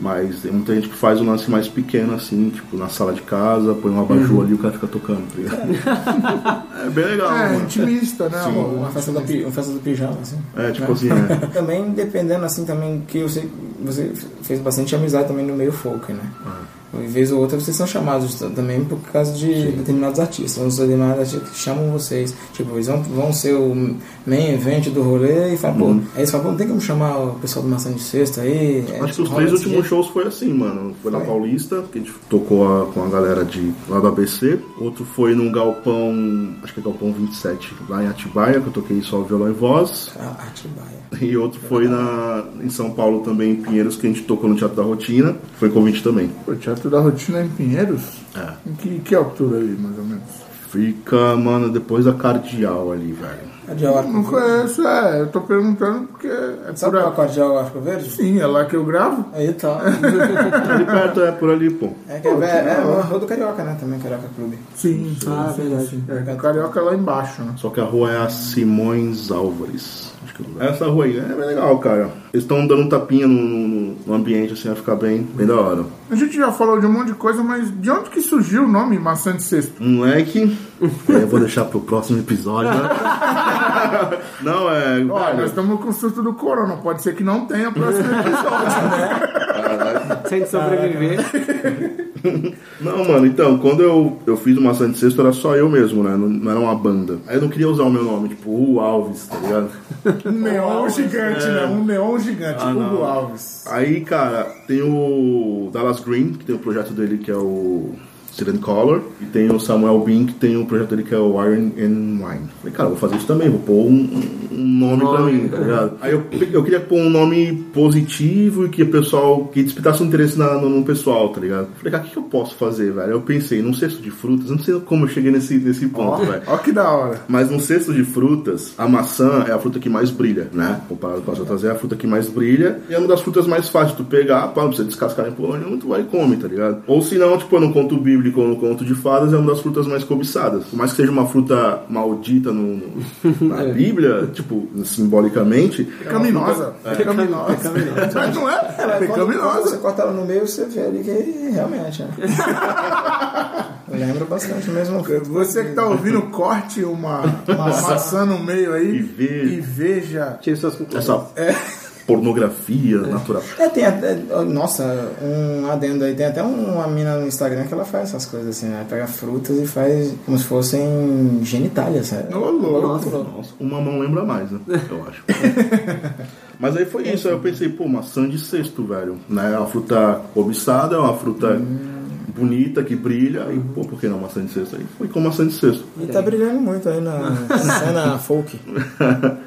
S4: Mas tem muita gente que faz um lance mais pequeno, assim, tipo, na sala de casa, põe um abajur ali e o cara fica tocando, tá ligado? é bem legal,
S1: É,
S4: mano.
S1: intimista, né? amor?
S3: Uma festa, do, pi- uma festa do pijama, assim.
S4: É, tipo assim, é.
S3: Também dependendo, assim, também que eu sei você fez bastante amizade também no meio folk, né? Uma vez ou outra vocês são chamados também por causa de determinados artistas. Uns determinados artistas que chamam vocês. Tipo, eles vão, vão ser o main event do rolê e falam, pô, aí eles falam, pô, não tem como chamar o pessoal do Maçã de Sexta aí? É,
S4: Acho que os
S3: rola
S4: três
S3: desse
S4: últimos
S3: jeito?
S4: shows foi assim, mano. Foi na? Paulista, que a gente tocou a- com a galera de lá do ABC. Outro foi num galpão, acho que é galpão 27, lá em Atibaia, que eu toquei só violão e voz.
S3: Ah, Atibaia.
S4: E outro foi na, em São Paulo também, em Pinheiros, que a gente tocou no Teatro da Rotina. Foi convite também.
S1: O Teatro da Rotina é em Pinheiros?
S4: É.
S1: Em que, que altura ali, mais ou menos?
S4: Fica, mano, depois da Cardeal ali, velho.
S3: Cardeal
S1: Não
S3: Arco Verde.
S1: conheço, é. Eu tô perguntando porque é
S3: Sabe
S1: por
S3: qual é
S1: aqui.
S3: Cardeal Arco Verde?
S1: Sim, é lá que eu gravo.
S3: Aí tá.
S4: Ali perto, é por ali, pô.
S3: É, que é, é, é uma rua do Carioca, né? Também, Carioca Clube.
S1: Sim, sim,
S2: Ah,
S1: sim,
S2: verdade.
S1: sim. É, o Carioca é lá embaixo, né?
S4: Só que a rua é a Simões Álvares. É. Essa rua aí é bem legal, cara. Eles estão dando um tapinha no, no- no ambiente, assim, vai ficar bem, bem da hora.
S1: A gente já falou de um monte de coisa, mas de onde que surgiu o nome Maçã de Cesto?
S4: Moleque, eu vou deixar pro próximo episódio, né? Não, é.
S1: Olha, nós estamos com o surto do corona, pode ser que não tenha próximo episódio, né?
S2: Sem sobreviver.
S4: Não, mano, então, quando eu, eu fiz o Maçã de Sexto, era só eu mesmo, né? Não, não era uma banda. Aí eu não queria usar o meu nome, tipo, Hugo Alves, tá ligado?
S1: Um neon gigante, né? Um neon gigante,
S4: Ah,
S1: Hugo
S4: não.
S1: Alves.
S4: Aí, cara, tem o Dallas Green, que tem o projeto dele que é o Student Color, e tem o Samuel Bean, que tem o projeto dele que é o Iron and Wine. Falei, cara, eu vou fazer isso também, vou pôr um, um nome pra
S2: Nome,
S4: mim, tá ligado? Aí eu, eu queria pôr um nome positivo e que o pessoal, que despertasse um interesse na, no, no pessoal, tá ligado? Falei, cara, o que, que eu posso fazer, velho? Eu pensei, num cesto de frutas, eu não sei como eu cheguei nesse, nesse ponto, velho.
S1: Ó que da hora.
S4: Mas no cesto de frutas, a maçã é a fruta que mais brilha, né? Comparado com as outras, é a fruta que mais brilha. E é uma das frutas mais fáceis de tu pegar, pá, não precisa descascar em porra nenhuma, tu vai e come, tá ligado? Ou se não, tipo, no conto bíblico ou no conto de fadas, é uma das frutas mais cobiçadas. Por mais que seja uma fruta maldita no, no- na Bíblia, tipo, simbolicamente.
S1: Pecaminosa. Pecaminosa. Mas não é?
S3: Quando, quando você
S1: Pecaminosa.
S3: corta ela no meio, você vê ali que realmente, né? Lembra bastante mesmo.
S1: Você que tá ouvindo, corte uma, uma maçã no meio aí
S4: E veja.
S1: e veja.
S2: Tire suas conclusões.
S4: Essa pornografia natural.
S3: É, tem até. Nossa, um adendo aí. Tem até uma mina no Instagram que ela faz essas coisas assim, né? Pega frutas e faz como se fossem genitálias, sabe?
S1: Ô, louco.
S2: Nossa.
S4: Nossa, uma mão lembra mais, né? Eu acho. Mas aí foi isso, aí eu pensei, pô, maçã de cesto, velho. Né? É uma fruta cobiçada, é uma fruta bonita, que brilha. E, pô, por que não maçã de cesto aí? Foi com maçã de cesto.
S3: E tá brilhando muito aí na cena folk.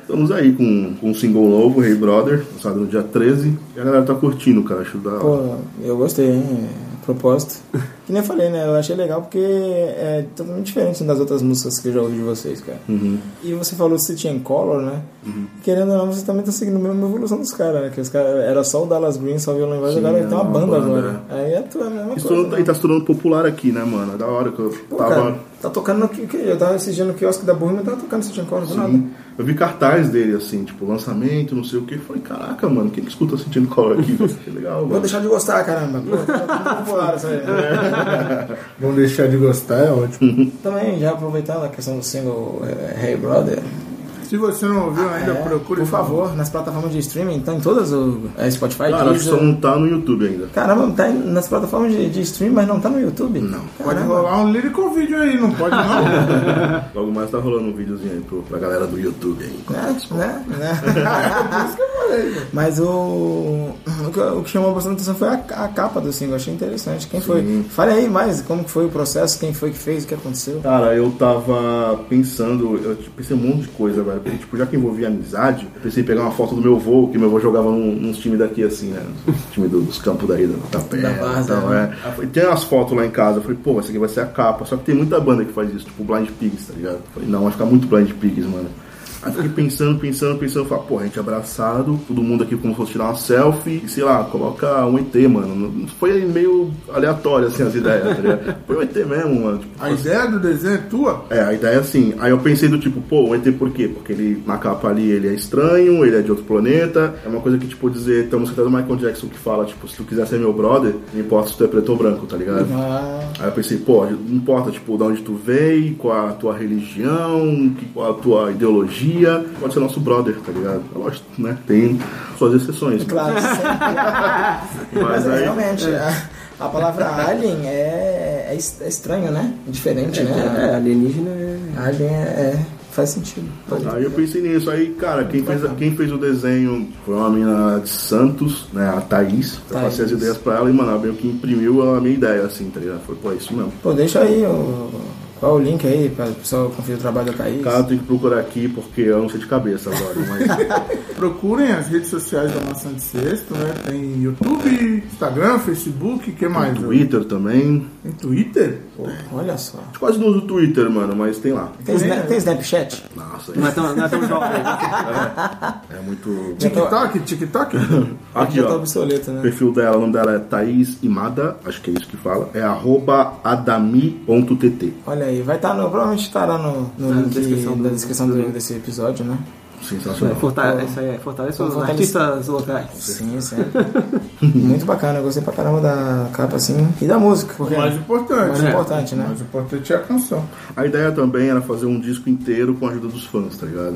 S4: Estamos aí com, com um single novo, Hey Brother, lançado no dia 13. E a galera tá curtindo, cara. Acho da.
S3: Pô, eu gostei, hein? Propósito. Que nem eu falei, né? Eu achei legal porque é totalmente diferente das outras músicas que eu já ouvi de vocês, cara.
S4: Uhum.
S3: E você falou City and Color, né? Querendo ou não, você também tá seguindo a mesma evolução dos caras, né? Que os caras era só o Dallas Green, só o violão e voz, agora ele tem uma
S4: é uma
S3: banda,
S4: banda,
S3: agora. Aí é a mesma
S4: Isso
S3: coisa.
S4: tudo-
S3: né?
S4: e tá se tornando popular aqui, né, mano? É da hora que eu
S3: Pô,
S4: tava.
S3: cara, tá tocando no que eu tava esse dia no quiosque da e tava tocando City and Color do nada.
S4: Eu vi cartaz dele, assim, tipo, lançamento, não sei o que. Falei, caraca, mano, quem que escuta sentindo color aqui? que legal,
S3: Vou
S4: mano.
S3: deixar de gostar, caramba. Pô, tá popular né?
S1: Vamos deixar de gostar, é ótimo.
S3: Também, já aproveitando a questão do single eh, Hey Brother,
S1: Se você não ouviu ainda,
S3: É,
S1: procure.
S3: Por favor, nas plataformas de streaming, estão em todas o é, Spotify,
S4: Cara, acho que só não tá no YouTube ainda.
S3: Caramba, tá em- nas plataformas de, de streaming, mas não tá no YouTube?
S4: Não.
S1: Pode
S3: Caramba.
S1: rolar um lyrical vídeo aí, não pode não?
S4: Logo mais tá rolando um videozinho aí pro, pra galera do YouTube aí.
S3: Né? Né? Né? Mas o, o, que, o que chamou bastante atenção foi a, a capa do single, achei interessante. Quem foi? Fale aí mais, como que foi o processo, quem foi que fez, o que aconteceu.
S4: Cara, eu tava pensando, eu pensei um monte de coisa, velho. Porque, tipo, já que envolvia amizade, eu pensei em pegar uma foto do meu avô, que meu avô jogava num, nos times daqui, assim, né? Time do- dos campos daí, da, da Pé,
S3: Da
S4: então,
S3: né?
S4: é. Tem umas fotos lá em casa, eu falei, pô, essa aqui vai ser a capa. Só que tem muita banda que faz isso, tipo Blind Pigs, tá ligado? Eu falei, não, vai ficar muito Blind Pigs, mano. Aí fiquei pensando, pensando, pensando, falei, pô, a gente abraçado, todo mundo aqui como se fosse tirar uma selfie, e sei lá, coloca um ET, mano. Foi meio aleatório, assim, as ideias, tá ligado? Foi um ET mesmo, mano. Tipo,
S1: A ideia do desenho é tua?
S4: é, a ideia é assim. Aí eu pensei do tipo, pô, o ET por quê? Porque ele, na capa ali, ele é estranho, ele é de outro planeta. É uma coisa que, tipo, dizer, tem uma música do Michael Jackson que fala, tipo, se tu quiser ser meu brother, não importa se tu é preto ou branco, tá ligado?
S3: Ah,
S4: Aí eu pensei, pô, não importa, tipo, de onde tu veio, qual a tua religião, qual a tua ideologia, pode ser nosso brother, tá ligado? É Lógico, né? Tem suas exceções. né?
S3: claro, sempre.
S4: Mas
S3: Mas é,
S4: aí,
S3: realmente, a, a palavra alien é, é, é estranho, né? Diferente,
S2: É,
S3: né?
S2: alienígena é.
S3: Alien é, é- faz sentido. Pode-
S4: Aí eu pensei nisso. Aí, cara, quem fez, quem fez o desenho foi uma menina de Santos, né? A Thaís. Eu
S3: Thaís.
S4: passei as ideias pra ela e, mano, ela meio que imprimiu a minha ideia, assim, tá ligado? Foi, pô, é isso mesmo.
S3: Pô, deixa aí o, qual o link aí para o pessoal conferir o trabalho da Thaís.
S4: Cara, tem que procurar aqui porque eu não sei de cabeça agora, mas.
S1: Procurem as redes sociais da Maçã de Sexto, né? Tem YouTube, Instagram, Facebook, que mais?
S4: Twitter também.
S1: Tem Twitter? Pô,
S3: Olha só.
S4: A gente quase não usa o Twitter, mano, mas tem lá.
S3: Tem, Sna- tem Snapchat?
S4: Nossa,
S2: Não é tão, não é tão jovem.
S4: é muito.
S1: TikTok, TikTok?
S4: Aqui,
S3: Já tá
S4: ó.
S3: obsoleto,
S4: O
S3: né?
S4: perfil dela, o nome dela é Thaís Imada, acho que é isso que fala. É arroba adami.tt.
S3: Olha aí, vai estar no. Provavelmente estará no, no
S2: Na
S3: link
S2: descrição
S3: da
S2: do-
S3: descrição do, desse episódio, né?
S4: Sensacional.
S2: É, fortale- isso aí é, fortalece os artistas locais.
S3: Sim, sim. Muito bacana, eu gostei pra caramba da capa assim e da música. Porque
S1: O mais importante.
S3: mais
S1: né?
S3: importante,
S1: O
S3: né?
S1: mais importante é a canção.
S4: A ideia também era fazer um disco inteiro com a ajuda dos fãs, tá ligado?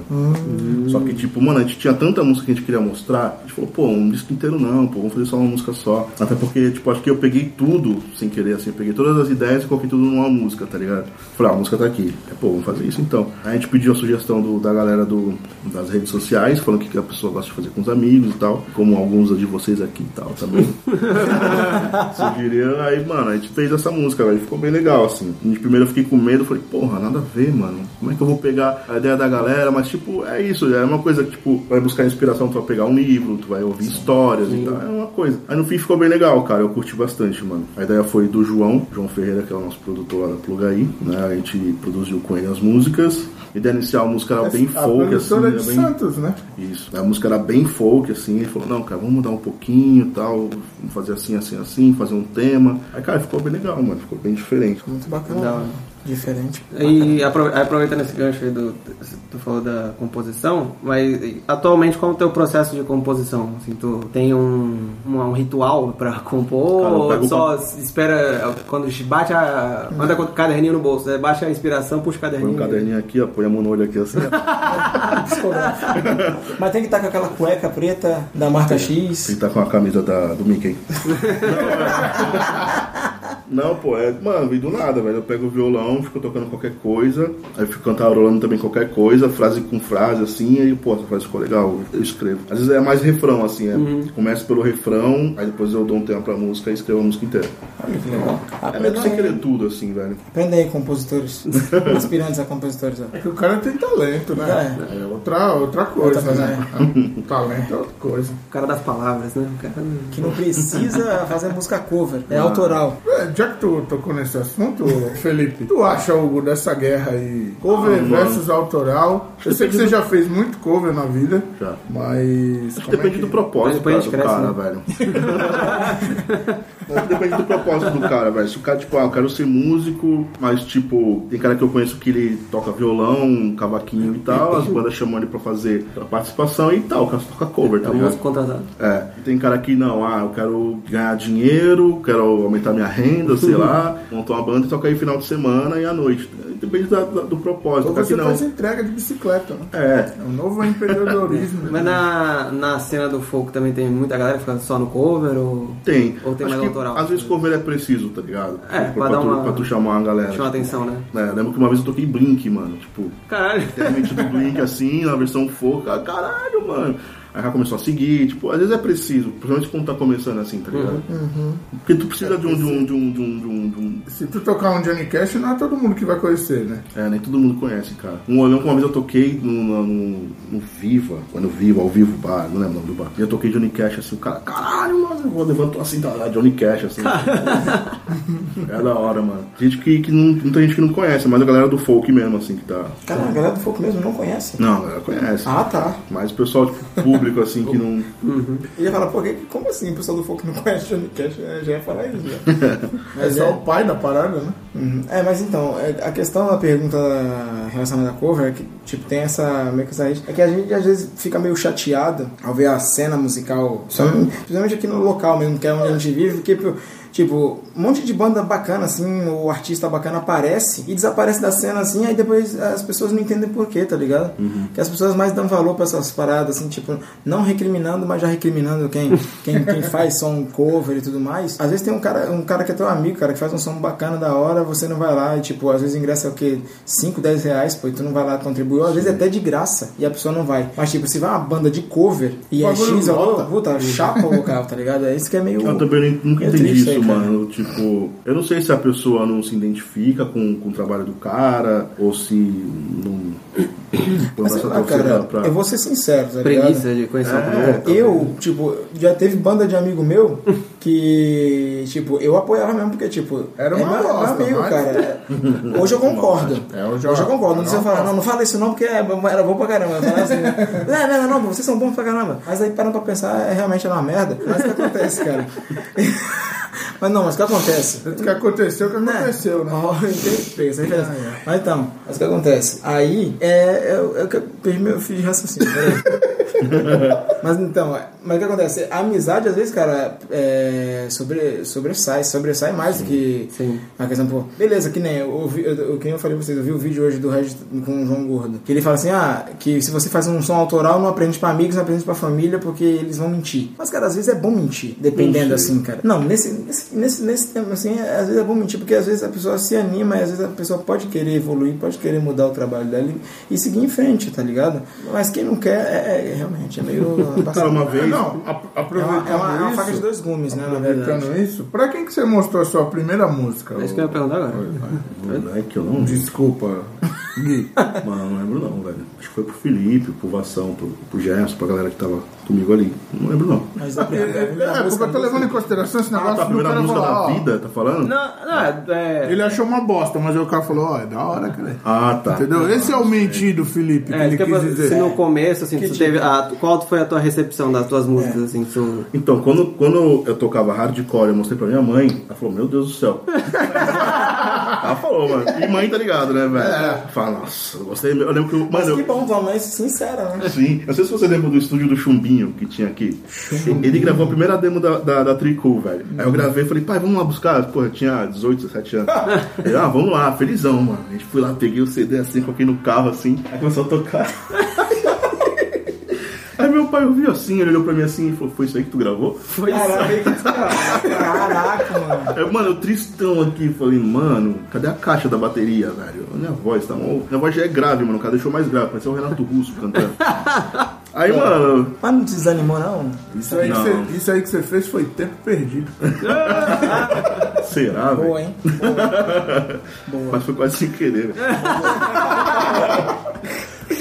S4: Só que, tipo, mano, a gente tinha tanta música que a gente queria mostrar, a gente falou, pô, um disco inteiro não, pô, vamos fazer só uma música só. Até porque, tipo, acho que eu peguei tudo, sem querer, assim, eu peguei todas as ideias e coloquei tudo numa música, tá ligado? Falei, ah, a música tá aqui. É, pô, vamos fazer isso então. Aí a gente pediu a sugestão do- da galera do, das redes sociais, falando o que a pessoa gosta de fazer com os amigos e tal, como alguns de vocês aqui e tal também. Sugeriram, aí, mano, a gente fez essa música, velho, ficou bem legal, assim. De primeiro eu fiquei com medo, falei, porra, nada a ver, mano. Como é que eu vou pegar a ideia da galera? Mas, tipo, é isso, é uma coisa que, tipo, vai buscar inspiração, tu vai pegar um livro, tu vai ouvir histórias e tal, é uma coisa. Aí no fim ficou bem legal, cara, eu curti bastante, mano. A ideia foi do João, João Ferreira, que é o nosso produtor lá da Plugaí, né? A gente produziu com ele as músicas. Ideia inicial, a música era bem
S1: a
S4: folk, assim,
S1: é
S4: era
S1: de
S4: bem...
S1: Santos, né?
S4: Isso. A música era bem folk, assim. Ele falou, não, cara, vamos mudar um pouquinho e tal. Vamos fazer assim, assim, assim, fazer um tema. Aí, cara, ficou bem legal, mano. Ficou bem diferente.
S3: Muito bacana.
S2: Hora.
S3: Diferente.
S2: E apro- aproveitando esse gancho aí do. Tu falou da composição, mas atualmente qual é o teu processo de composição? Assim, tu tem um, um, um ritual pra compor
S4: Cara,
S2: ou só espera quando bate a. Anda com o caderninho no bolso, né? baixa a inspiração, puxa o
S4: Põe
S2: caderninho.
S4: um caderninho aqui, ó, põe a mão no olho aqui assim.
S3: Mas tem que estar com aquela cueca preta da marca X.
S4: Ele tá com a camisa da, do Mickey. Não, pô, é. Mano, vem do nada, velho. Eu pego o violão, fico tocando qualquer coisa, aí fico cantarolando também qualquer coisa, frase com frase, assim, aí, pô, essa frase ficou legal, eu escrevo. Às vezes é mais refrão, assim, é. Começo pelo refrão, aí depois eu dou um tempo pra música e escrevo a música inteira.
S3: Olha que legal.
S4: É meio que sem querer tudo, assim, velho.
S3: Aprenda aí, compositores. Aspirantes a compositores. ó.
S1: É que o cara tem talento, né? É outra, outra coisa,
S3: Outra
S1: né? O talento é outra coisa.
S2: O cara das palavras, né? O cara...
S3: Que não precisa fazer música cover, é autoral.
S1: É, Já que tu tocou nesse assunto, Felipe, tu acha, Hugo, dessa guerra aí, cover
S4: Ah, mano.
S1: versus autoral? Eu sei que você já fez muito cover na vida,
S4: Já.
S1: mas.
S4: Acho que
S1: é
S4: depende do propósito
S2: Depois a
S4: cara,
S2: gente
S4: do cara,
S2: cresce,
S4: velho. Depende do propósito do cara, velho. Se o cara, tipo, ah, eu quero ser músico, mas, tipo, tem cara que eu conheço que ele toca violão, cavaquinho e tal, as bandas chamam ele pra fazer a participação e tal, o cara só toca cover, tá
S2: É
S4: ligado?
S2: contratado.
S4: É, tem cara que não, ah, eu quero ganhar dinheiro, quero aumentar minha renda, sei lá, montar uma banda e tocar aí final de semana e à noite. depende da- da- do propósito.
S1: Ou você
S4: não.
S1: faz entrega de bicicleta, né?
S4: É,
S1: É o novo empreendedorismo.
S2: Mas
S1: né?
S2: na, na cena do folk também tem muita galera que fica só no cover ou
S4: tem.
S2: Ou tem
S4: Acho
S2: mais
S4: que,
S2: autoral.
S4: Às vezes cover é preciso, tá ligado?
S2: É,
S4: Tipo,
S2: pra dar
S4: tu,
S2: uma-
S4: pra tu chamar a galera.
S2: chama atenção, né?
S4: É, lembro que uma vez eu toquei Blink, mano. Tipo,
S2: Caralho.
S4: realmente do Blink assim, na versão folk. ah, Caralho, mano. Aí já começou a seguir, tipo, às vezes é preciso, principalmente quando tá começando assim, tá ligado? Porque tu precisa de um, de um, de um, de um, de um, de um-
S1: Se tu tocar um Johnny Cash, não é todo mundo que vai conhecer, né?
S4: É, nem todo mundo conhece, cara. Um olhão que uma vez eu toquei no, no, no- no Viva, quando Viva, ao vivo, bar, não lembro o nome do bar. E eu toquei Johnny Cash assim, o cara, caralho, mano, eu levantou assim, tá lá, Johnny Cash, assim. é da hora, mano. Gente que, que não, muita gente que não conhece, mas a galera do folk mesmo, assim, que tá.
S3: Cara, a galera do folk mesmo não conhece.
S4: Não, a galera conhece.
S3: Ah, tá.
S4: Mas o pessoal, tipo, público, assim, que não.
S3: E ia falar, pô, como assim o pessoal do folk não conhece Johnny Cash? Eu já ia falar isso, né?
S1: É só o pai da parada, né?
S3: Uhum. É, mas então, é, a questão da pergunta relacionada à cover é que, tipo, tem essa meio que essa é que a gente às vezes fica meio chateado ao ver a cena musical, só- principalmente aqui no local mesmo, que é onde a gente vive, porque, tipo, um monte de banda bacana, assim, o artista bacana aparece e desaparece da cena, assim, aí depois as pessoas não entendem por quê, tá ligado? Que as pessoas mais dão valor pra essas paradas, assim, tipo, não recriminando, mas já recriminando quem, quem, quem faz som cover e tudo mais. Às vezes tem um cara, um cara que é teu amigo, cara, que faz um som bacana da hora, você não vai lá e, tipo, às vezes ingressa o quê? 5, 10 reais, pô, e tu não vai lá contribuir, às vezes é até de graça, e a pessoa não vai. Mas, tipo, se vai uma banda de cover e é
S1: Bagulho
S3: X, ó, puta, chapa o local, tá ligado? É isso que é meio.
S4: Eu também nunca
S3: É
S4: entendi isso. Mano. Tipo, eu não sei se a pessoa não se identifica com, com o trabalho do cara, ou se não.
S3: Mas,
S4: torcida
S3: cara,
S4: pra-
S3: eu vou ser sincero, tá ligado?
S2: Preguiça de conhecer
S4: É.
S2: novo.
S3: Eu, tipo, já teve banda de amigo meu que, tipo, eu apoiava mesmo, porque, tipo,
S1: Era uma
S3: é meu,
S1: bosta,
S3: amigo,
S1: mas-
S3: cara. Hoje eu concordo.
S1: É, hoje
S3: hoje,
S1: eu-
S3: eu concordo. Não
S1: uma
S3: falar, não, não fala isso não, porque é- era bom pra caramba. Assim, não, não, não, não, vocês são bons pra caramba. Mas aí, parando pra pensar, é realmente uma merda. Mas o que acontece, cara? mas não, mas o que acontece?
S1: O que aconteceu, o que aconteceu, né?
S3: Essa referência.
S1: Ah, é.
S3: Mas então, mas o que acontece? Aí, é, eu, eu, eu perdi meu fio de raciocínio. peraí. mas então, é, mas o que acontece? A amizade, às vezes, cara, é, sobre, sobressai, sobressai mais do que
S2: Sim.
S3: a questão, pô, beleza, que nem eu, ouvi- eu, eu, que nem eu falei pra vocês, eu vi o vídeo hoje do Regis com o João Gordo, que ele fala assim, ah, que se você faz um som autoral, não aprende pra amigos, não aprende pra família, porque eles vão mentir. Mas, cara, às vezes é bom mentir, dependendo,
S4: Mentir.
S3: assim, cara. Não, nesse, nesse, nesse, nesse tempo, assim, é- às vezes é bom mentir, porque às vezes a pessoa se anima e às vezes a pessoa pode querer evoluir, pode querer mudar o trabalho dela e, e seguir em frente, tá ligado? Mas quem não quer, é, é- realmente, é meio...
S4: Cara, uma
S1: É,
S4: vez.
S1: não, a-
S3: É
S1: aproveitando
S3: uma, é uma, é uma
S1: isso,
S3: faca de dois gumes, né, na verdade.
S1: aproveitando isso, pra quem que você mostrou a sua primeira música?
S2: É isso que eu ia perguntar agora.
S4: Não é que eu não.
S1: Desculpa, Gui.
S4: Mano, não lembro não, velho. Acho que foi pro Felipe, pro Vação, pro, pro Gerson, pra galera que tava comigo ali. Não lembro não.
S3: Mas
S1: É,
S3: a
S1: é,
S3: primeira
S1: porque eu tô levando em consideração esse
S4: Ah,
S1: negócio
S4: tá, a
S1: do
S4: primeira
S1: cara
S4: música
S1: falar,
S4: da
S1: ó,
S4: vida, tá falando?
S2: Não, não, é. é
S1: Ele achou uma bosta, mas aí o cara falou, ó, é da hora, cara.
S4: Ah, tá.
S1: Entendeu? Esse é o mentir do Felipe, que
S2: É,
S1: ele quis
S2: se
S1: dizer.
S2: no começo, assim, tu teve. A, qual foi a tua recepção das tuas músicas, assim? tu-
S4: Então, quando, quando eu tocava hardcore, eu mostrei pra minha mãe, ela falou, meu Deus do céu. ela falou, mano. E mãe tá ligado, né, velho?
S1: É.
S4: Fala, nossa, eu gostei. Eu lembro que eu.
S3: Mas que
S4: eu,
S3: bom, tua mãe sincera, né?
S4: Sim, eu não sei se você lembra do estúdio do Chumbinho que tinha aqui. Ele gravou a primeira demo da, da, da Tricool, velho. Aí eu gravei e falei, pai, vamos lá buscar. Eu tinha 18, 17 anos. Ele, ah, vamos lá, felizão, mano. A gente foi lá, peguei o CD assim, coloquei no carro assim, aí começou a tocar. Aí meu pai ouviu assim, ele olhou pra mim assim e falou, foi isso aí que tu gravou?
S2: Foi isso.
S3: Caraca, mano.
S4: Aí, mano, eu tristão aqui, falei, mano, cadê a caixa da bateria, velho? Minha voz tá mal. Minha voz já é grave, mano. O cara deixou mais grave, parecia o Renato Russo cantando. Aí, mano,
S3: Mas não te desanimou, não?
S1: Isso aí, que
S4: Não.
S1: você, isso aí que você fez foi tempo perdido.
S4: será, velho?
S3: Boa, hein?
S4: Mas foi quase sem querer.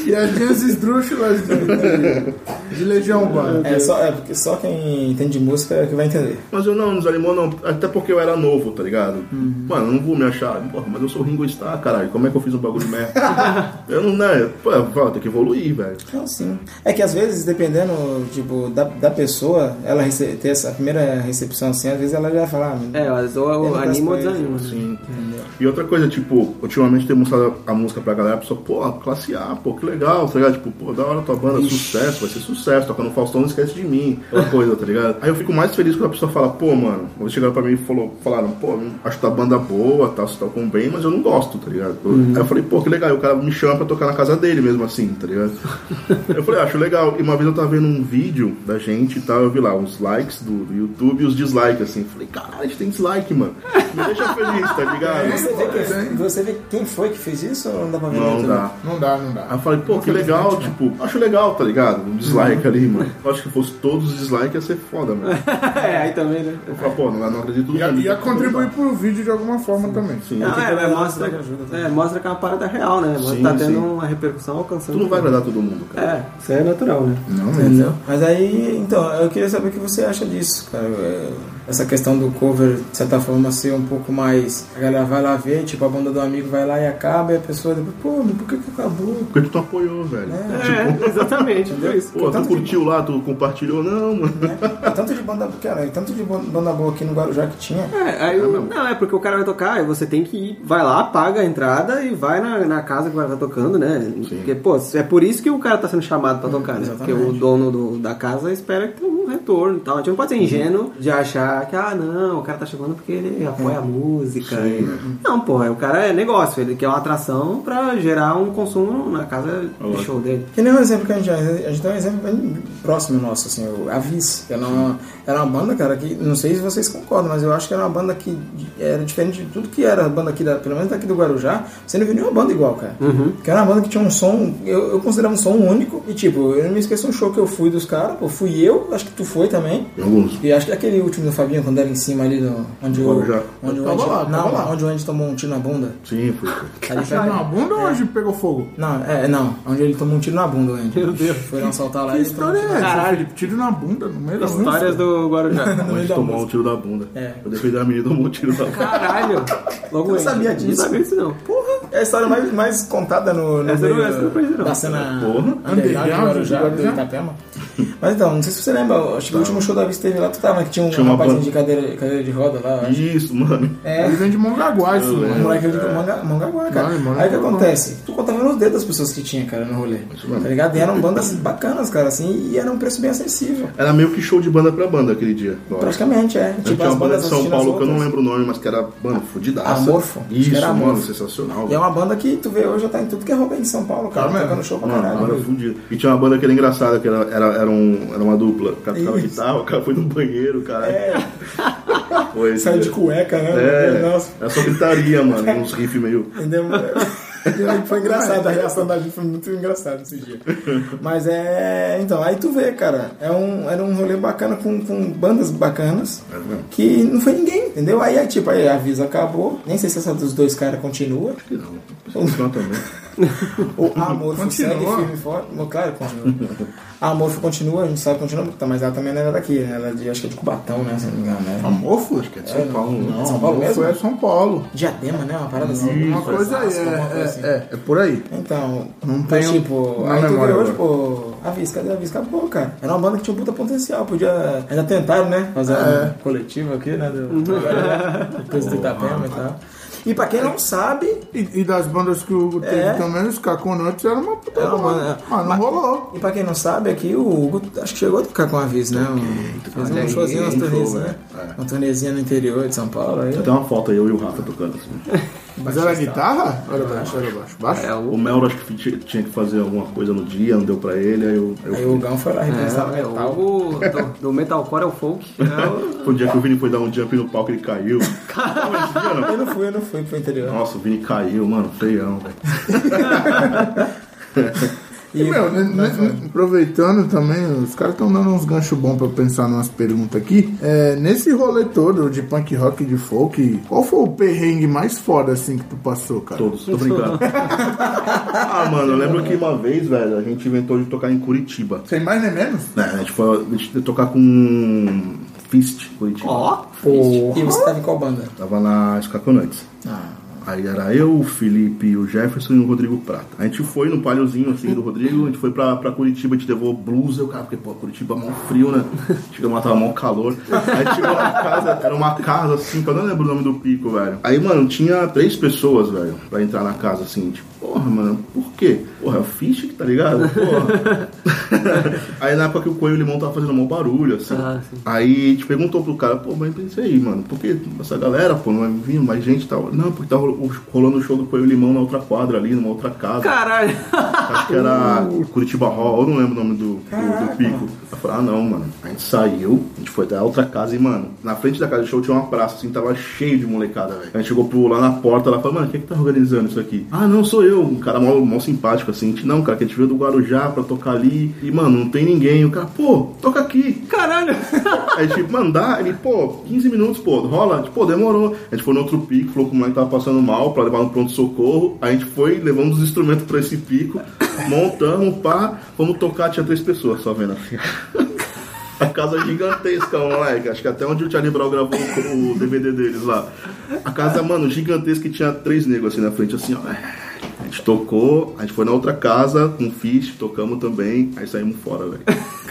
S1: E as minhas esdrúxulas de, de Legião Urbana.
S3: É só, é porque só quem entende de música é que vai entender.
S4: Mas eu não, não desanimou não, até porque eu era novo, tá ligado? Mano, eu não vou me achar, porra, mas eu sou Ringo Starr, caralho, como é que eu fiz um bagulho de merda? eu não, né, pô, eu falo, tem que evoluir, velho.
S3: Então, sim. É que às vezes, dependendo, tipo, da, da pessoa, ela rece- ter essa primeira recepção assim, às vezes ela já vai falar, ah,
S2: É, mas ou
S3: Eu não
S2: anima ou
S3: gosto
S2: desanima.
S4: Sim.
S3: entendeu?
S4: E outra coisa, tipo, ultimamente tem mostrado a música pra galera, a pessoa, pô, classe A, pô, que legal, tá ligado? Tipo, pô, da hora tua banda, sucesso, vai ser sucesso, toca no Faustão, não esquece de mim, aquela coisa, tá ligado? Aí eu fico mais feliz quando a pessoa fala, pô, mano, eles chegaram pra mim e falou, falaram, pô, acho tua banda boa, tá, você tocam bem, mas eu não gosto, tá ligado? Aí eu falei, pô, que legal, e o cara me chama pra tocar na casa dele mesmo assim, tá ligado? eu falei, acho legal. E uma vez eu tava vendo um vídeo da gente e tal, eu vi lá os likes do, YouTube e os dislikes, assim. Falei, caralho, a gente tem dislike, mano. Me deixa feliz, tá ligado?
S3: Você vê, quem, você vê quem foi que fez isso ou não dá pra ver?
S4: Não
S3: YouTube?
S4: dá.
S1: Não dá, não dá.
S4: Aí eu falei, pô, que legal, tipo, acho legal, tá ligado? Um dislike ali, mano. Eu acho que fosse todos os dislikes ia ser foda, mano.
S2: é, aí também, né?
S4: Eu falei, pô, não, não acredito no
S1: Ia, ia contribuir pro vídeo de alguma forma também.
S4: Sim.
S2: Não, é, é, mostra,
S3: que ajuda também.
S2: é, mostra que é uma parada real, né? Mostra que
S4: Sim,
S2: tá tendo
S4: sim.
S2: uma repercussão alcançando.
S4: Tu não vai agradar todo mundo, cara.
S2: É, isso é natural, né?
S1: Não,
S3: Entendeu? Mas aí, então, eu queria saber o que você acha disso, cara. É, Essa questão do cover, de certa forma, ser um pouco mais. A galera vai lá ver, tipo, a banda do amigo vai lá e acaba, e a pessoa depois, pô, mas por que, que acabou?
S4: Porque tu não apoiou, velho.
S2: É, exatamente, foi isso.
S4: Pô, tu
S3: tanto que-
S4: curtiu lá, tu compartilhou? Não, mano.
S3: Né? E tanto de banda, cara, e tanto de ban- banda boa aqui no Guarujá que tinha.
S2: É, aí o- não, é porque o cara vai tocar, aí você tem que ir, vai lá, paga a entrada e vai na, na casa que cara tá tocando, né? Porque, pô, é por isso que o cara tá sendo chamado pra tocar, né? Porque o dono do- da casa espera que tenha um retorno e tal. A gente não pode ser ingênuo de achar que, ah, não, o cara tá chamando porque ele apoia a música. e- Não, porra, o cara é negócio, ele quer uma atração pra gerar um consumo na casa de show dele.
S3: Que nem um exemplo que a gente, a gente tem um exemplo bem próximo nosso, assim, o Avis. Era uma, era uma banda, cara, que não sei se vocês concordam, mas eu acho que era uma banda que era diferente de tudo que era a banda aqui, da, pelo menos daqui do Guarujá. Você não viu nenhuma banda igual, cara. Que era uma banda que tinha um som, eu, eu considerava um som único. E tipo, eu não me esqueço um show que eu fui dos caras, pô, fui eu, acho que tu foi também.
S4: Alguns.
S3: E acho que aquele último do Fabinho, quando era em cima ali, no, onde o.
S4: Guarujá.
S3: Onde o Andy,
S1: lá,
S3: não,
S1: lá.
S3: onde o Andy tomou um tiro na bunda.
S4: Sim, foi. foi.
S3: Ali
S1: Tiro na bunda ou hoje pegou fogo?
S3: Não, é, não. Onde ele tomou um tiro na bunda, o Andy.
S2: Meu Deus.
S3: Foi lá assaltar lá
S1: Que
S3: e um
S1: história
S3: tiro
S1: é
S3: na
S1: essa,
S2: Caralho.
S1: Tiro na bunda, no meio da
S2: Histórias do Guarujá.
S3: no meio
S4: Mas
S3: da
S4: tomou um tiro da bunda.
S3: É.
S4: Eu defendi a menina tomou um tiro da bunda.
S2: Caralho! Logo
S3: Eu
S2: ele.
S3: sabia disso.
S2: Não sabia disso, não.
S3: Porra, é a história mais, mais contada no, no
S2: Essa eu não-
S3: meio
S2: essa eu não conheço, não.
S3: da cena
S4: Porra.
S3: underground de
S1: Underground,
S3: Guarujá, do. Itapema. Mas então, não sei se você lembra, acho que o último show da Vista teve lá, tu tava, que tinha um
S4: Tinha uma
S3: rapazinho
S4: banda.
S3: de cadeira, cadeira de roda lá, eu acho.
S4: Isso, mano.
S3: É,
S1: Ele vem de Mongaguá, isso,
S3: um
S1: mano.
S3: moleque de manga, Mongaguá, cara.
S1: Não, mano,
S3: Aí o que
S1: não.
S3: acontece? Tu contava nos dedos as pessoas que tinha, cara, no rolê. Tá ligado? E eram bandas bacanas, cara, assim, e era um preço bem acessível.
S4: Era meio que show de banda pra banda aquele dia.
S3: Praticamente, é. Tipo,
S4: tinha
S3: as
S4: uma banda de São Paulo que eu não lembro o nome, mas que era, mano, fudidaça.
S3: Amorfo.
S4: Isso,
S3: era
S4: mano,
S3: Amorfo.
S4: sensacional.
S3: E é uma banda que tu vê hoje já tá em tudo que é rolê em São Paulo, cara.
S1: Tá mesmo?
S3: tocando show pra caralho.
S4: E tinha uma banda que era engraçada, que era, era, era, um, era uma dupla. O cara tocava guitarra, o cara foi no banheiro, cara.
S3: É,
S4: Foi,
S3: saiu de cueca, né?
S4: É,
S3: Nossa,
S4: era só gritaria, mano. Uns riffs meio.
S3: entendeu? Foi engraçado, a reação da gente foi muito engraçada esse dia. Mas é. Então, aí tu vê, cara. É um, era um rolê bacana com, com bandas bacanas
S4: mesmo.
S3: que não foi ninguém, entendeu? Aí, aí tipo, aí a Visa acabou. Nem sei se essa dos dois caras continua.
S4: Que não. Funciona também.
S3: O Amor
S1: Continua.
S3: segue firme forte. Claro, continua. A Amor continua, a gente sabe que continua, tá, mas ela também não era daqui, né? Ela é de, acho que é de Cubatão, né? Se não me engano, né?
S1: Amorfo?
S4: Acho que é de São Paulo. né?
S3: Não, São Paulo mesmo?
S1: Foi São Paulo.
S3: Diadema, né? Uma parada assim.
S1: Uma coisa aí, é,
S3: coisa assim.
S1: é, é, é por aí.
S3: Então,
S1: Não
S3: mas,
S1: tenho
S3: tipo, aí tu hoje,
S1: agora.
S3: pô, a Viz, cadê a Viz? Acabou, cara. Era uma banda que tinha um puta potencial, podia. Ainda tentaram, né? Fazer
S1: É.
S3: um coletivo aqui, né? Do, do peso do Itapema e tal. E pra quem não sabe,
S1: E, e das bandas que o Hugo teve
S3: É.
S1: também, os Caconantes era uma puta
S3: Era uma-
S1: banda. Mas não
S3: mas-
S1: rolou.
S3: e pra quem não sabe, aqui o Hugo acho que chegou a tocar com a Viz, né? Um, fez um showzinho, umas
S4: um
S3: turnês, né?
S4: é.
S3: Uma turnezinha no interior de São Paulo. Aí.
S4: Tem uma foto aí, eu e o Rafa tocando assim.
S1: Mas era guitarra? Era baixo, era baixo. Baixo?
S2: É,
S4: O
S2: o,
S4: Mel acho que tinha- tinha que fazer alguma coisa no dia, não deu pra ele, aí eu. eu
S3: Aí o Gão foi lá representar o
S2: é,
S3: metal.
S2: o do, do metalcore ao folk. É o-
S4: Foi o dia que o Vini foi dar um jump no palco ele caiu. Dia, não?
S3: Eu não fui, eu não fui pro interior.
S4: Nossa, o Vini caiu, mano, feião, velho.
S1: E, meu, né, né, aproveitando também, os caras estão dando uns ganchos bons pra pensar numas perguntas aqui. É, nesse rolê todo de punk rock e de folk, qual foi o perrengue mais foda assim que tu passou, cara?
S4: Todos, tô brincando. ah, mano, eu lembro que uma vez, velho, a gente inventou de tocar em Curitiba.
S1: Sem mais nem menos?
S4: Né, a gente foi a gente ia tocar com Fist, Curitiba.
S2: Ó,
S3: E você tava em qual banda?
S4: Tava na Escaconantes.
S3: Ah,
S4: Aí era eu, o Felipe, o Jefferson e o Rodrigo Prata. A gente foi no palhozinho assim do Rodrigo, a gente foi pra, pra Curitiba, a gente levou blusa, o cara, porque pô, Curitiba é mó frio, né? Chegamos lá, tava mó calor. Aí chegou na casa, era uma casa assim, que eu não lembro o nome do pico, velho. Aí, mano, tinha três pessoas, velho, pra entrar na casa assim, tipo, porra, mano, por quê? Porra, é o Fish que tá ligado? Porra. aí na época que o Coelho Limão tava fazendo mó barulho, assim.
S2: Ah.
S4: Aí a gente perguntou pro cara, pô, mas pensei aí, mano, por que essa galera, pô, não vai vindo mais gente e tal? Não, porque tá rolo- rolando o show do Coelho Limão na outra quadra ali, numa outra casa.
S2: Caralho.
S4: Acho que era Curitiba Hall, eu não lembro o nome do, do, do pico. Eu falei, ah não, mano. A gente saiu, a gente foi até a outra casa e, mano, na frente da casa do show tinha uma praça, assim, tava cheio de molecada, velho. A gente chegou pro, lá na porta, ela falou, mano, quem é que tá organizando isso aqui? Ah, não, sou eu. Um cara mó, mó simpático, assim. A gente, não, cara, que a gente veio do Guarujá pra tocar ali. E, mano, não tem ninguém. O cara, pô, toca aqui.
S2: Caralho.
S4: Aí, tipo, mandar, ele, pô, 15 minutos, pô, rola? Tipo, pô, demorou. A gente foi no outro pico, falou que o moleque tava passando mal pra levar no pronto-socorro. A gente foi, levamos os instrumentos pra esse pico, montamos, pá, vamos tocar, tinha três pessoas só vendo assim. A casa gigantesca, moleque. Acho que até onde o Charlie Brown gravou o o DVD deles lá. A casa, mano, gigantesca que tinha três negros assim na frente, assim, ó. A gente tocou, a gente foi na outra casa com fish, tocamos também, aí saímos fora, velho.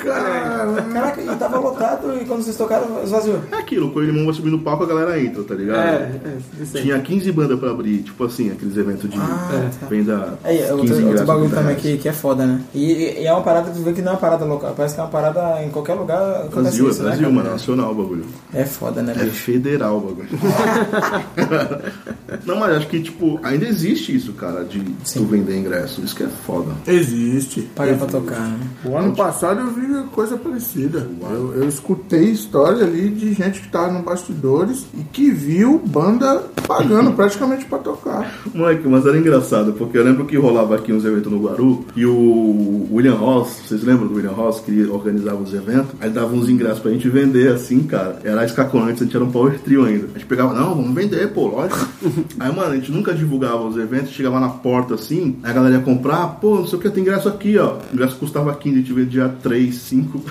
S3: Caraca, e tava lotado e quando vocês tocaram, esvaziou.
S4: É aquilo, o Coelho Limão vai subir no palco, a galera entra, tá ligado?
S2: É, é, isso.
S4: Tinha 15 bandas pra abrir, tipo assim, aqueles eventos de
S3: Ah, tá.
S4: venda.
S3: É
S4: 15
S3: outro, outro bagulho
S4: 30
S3: também que, que é foda, né? E, e- é uma parada que tu vê que não é uma parada local, parece que é uma parada em qualquer lugar.
S4: Brasil,
S3: isso,
S4: é
S3: né,
S4: Brasil,
S3: cara?
S4: mano, é nacional o bagulho.
S3: É foda, né,
S4: É
S3: bicho?
S4: federal o bagulho. Não, mas acho que, tipo, ainda existe isso, cara, de tu vender ingresso. Isso que é foda.
S1: Existe.
S3: Paga pra tocar, né?
S1: O ano passado eu vi coisa parecida. Eu, eu escutei história ali de gente que tava no bastidores e que viu banda pagando praticamente pra tocar.
S4: Moleque, mas era engraçado, porque eu lembro que rolava aqui uns eventos no Guaru e o William Ross, vocês lembram do William Ross que organizava os eventos? Aí dava uns ingressos pra gente vender assim, cara. Era escaconante, a gente era um power trio ainda. A gente pegava, não, vamos vender, pô, lógico. Aí, mano, a gente nunca divulgava os eventos, chegava na porta assim, aí a galera ia comprar, pô, não sei o que, tem ingresso aqui, ó. O ingresso custava 15, a gente vendia 3, 5.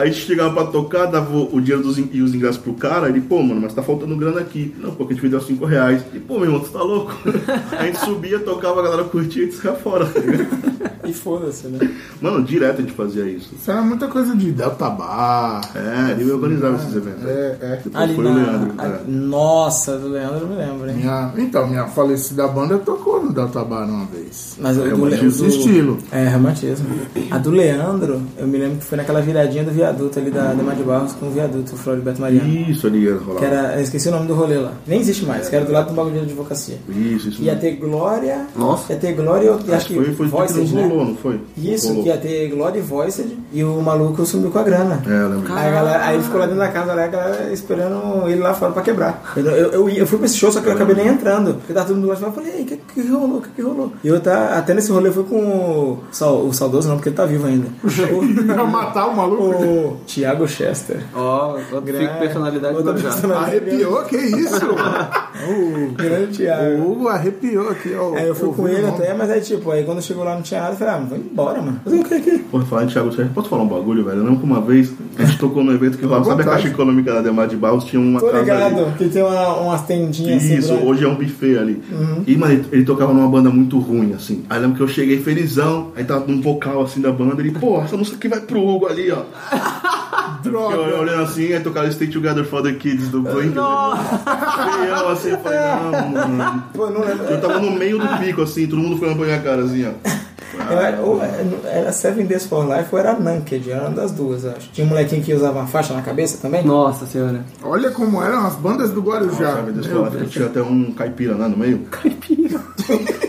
S4: Aí a gente chegava pra tocar, dava o o dinheiro dos, in- e os ingressos pro cara, ele, pô, mano, mas tá faltando grana aqui. Não, porque a gente vendeu 5 reais. E, pô, meu irmão, tu tá louco? A gente subia, tocava, a galera curtia e saia fora. tá?
S3: E foda-se, né?
S4: Mano, direto a gente fazia isso.
S1: Isso era muita coisa de Delta Bar.
S4: É, ele organizava esses eventos.
S1: É, é.
S4: Depois
S3: Ali
S4: foi
S3: na.
S4: o Leandro.
S3: a-
S4: é.
S3: Nossa, do Leandro eu me lembro, hein?
S1: Minha, então, minha falecida banda tocou no Delta Bar uma vez.
S3: Mas o
S4: É,
S3: do, Le-
S1: Esse
S3: do-
S1: estilo.
S3: É, romantismo. A do Leandro, eu me lembro que foi naquela viradinha do viaduto ali da Demar de Barros com o viaduto, o Floriberto Mariano.
S4: Isso ali ia rolar.
S3: Que era, eu esqueci o nome do rolê lá. Nem existe mais, que era do lado do bagulho de advocacia.
S4: Isso, isso.
S3: Ia
S4: mesmo.
S3: ter Glória.
S2: Nossa.
S3: Ia ter Glória e outro.
S4: Acho que foi, foi foi que
S3: Voiced,
S4: não
S3: né?
S4: rolou, não foi?
S3: Isso,
S4: Rolou.
S3: que ia ter Glória e Voiced e o maluco sumiu com a grana.
S4: É, eu lembro.
S3: Aí, a galera, aí ele ficou lá dentro da casa, lá, a galera esperando ele lá fora pra quebrar. Eu, eu, eu, eu fui pra esse show, só que eu acabei nem entrando. Porque tava todo mundo lá e eu falei, ei, o que, que rolou? O que, que rolou? E eu tá, até nesse rolê eu fui com o, o saudoso, não, porque ele tá vivo ainda.
S1: Pra matar o maluco.
S3: O Thiago Chester.
S2: Ó, outro
S3: Grande-
S2: fico personalidade do
S3: personalidade.
S1: Arrepiou, que isso? o,
S3: Grande Thiago.
S1: o Hugo arrepiou aqui, ó.
S3: Aí eu fui com ele até, mas aí tipo, aí quando chegou lá não tinha nada, eu falei, ah, vou embora, mano. Fazer o que aqui?
S4: Porra, falar em Thiago Sérgio, posso falar um bagulho, velho? Eu lembro que uma vez a gente tocou no evento que rolava, sabe a. Caixa Econômica da Demar de Barros? Tinha uma
S3: Tô
S4: casa ali.
S3: ligado, que tem uma, umas tendinhas assim.
S4: Isso,
S3: pra-
S4: hoje é um buffet ali.
S3: Uhum.
S4: E, mano, ele, ele tocava numa banda muito ruim, assim. Aí lembro que eu cheguei felizão, aí tava num vocal assim da banda, ele, pô, essa música aqui vai pro Hugo ali, ó.
S1: Droga.
S4: Eu olhando assim, aí tocaram Stay Together for the Kids do Blink. Assim, eu falei, não, mano.
S3: Pô, não lembro.
S4: Eu tava no meio do pico, assim, todo mundo foi na minha cara, assim, ó.
S3: Era, ou era Seven Days for Life ou era Nanked, era uma das duas, eu acho. Tinha um molequinho que usava uma faixa na cabeça também.
S2: Nossa senhora.
S1: Olha como eram as bandas do Guarujá.
S4: Seven Days for Life, tinha até um caipira lá no meio. Caipira?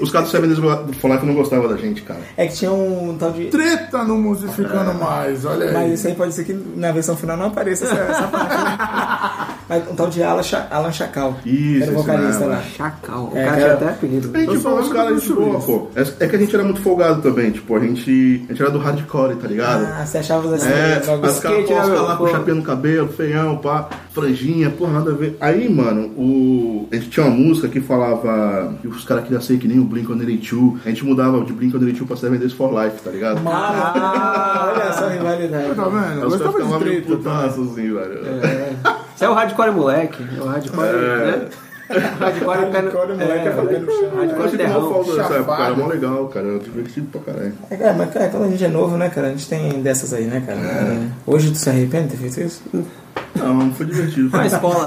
S4: Os caras do Seven Days for Life não gostavam da gente, cara.
S3: É que tinha um tal de.
S1: Treta no Musificando Mais, olha aí.
S3: Mas isso aí pode ser que na versão final não apareça essa, essa parte. um tal de Alan, Cha- Alan Chacal.
S4: Isso,
S3: Era o vocalista lá.
S4: é.
S2: Chacal. O
S3: É,
S2: cara tinha até apelido.
S4: A gente foi
S1: lembro
S4: caras de boa, pô. É, é que a gente era muito folgado também, tipo, a gente, a gente era do hardcore, tá ligado?
S3: Ah, você achava assim,
S4: É, as caras
S2: né,
S4: caras lá com chapéu no cabelo, feião, pá, franjinha, porra, nada a ver. Aí, mano, o... a gente tinha uma música que falava que os caras queriam ser que nem o Blink-182. A gente mudava de Blink-182 pra Seven Days for Life, tá ligado?
S3: Ah, olha só a rivalidade.
S1: Tá vendo? Eu gostava de treta.
S4: putaços, assim, velho.
S2: É. Você é o hardcore moleque. É o hardcore, né? Hardcore no-
S3: Hardcore, moleque, é, no chão.
S4: Eu
S2: Hardcore
S4: uma falda dessa época, era mó legal, cara. Era divertido pra caralho.
S3: É, mas cara, quando a gente é novo, né, cara? A gente tem dessas aí, né, cara? É. Hoje tu se arrepende de ter feito isso?
S4: Não, foi divertido.
S2: Foi na escola.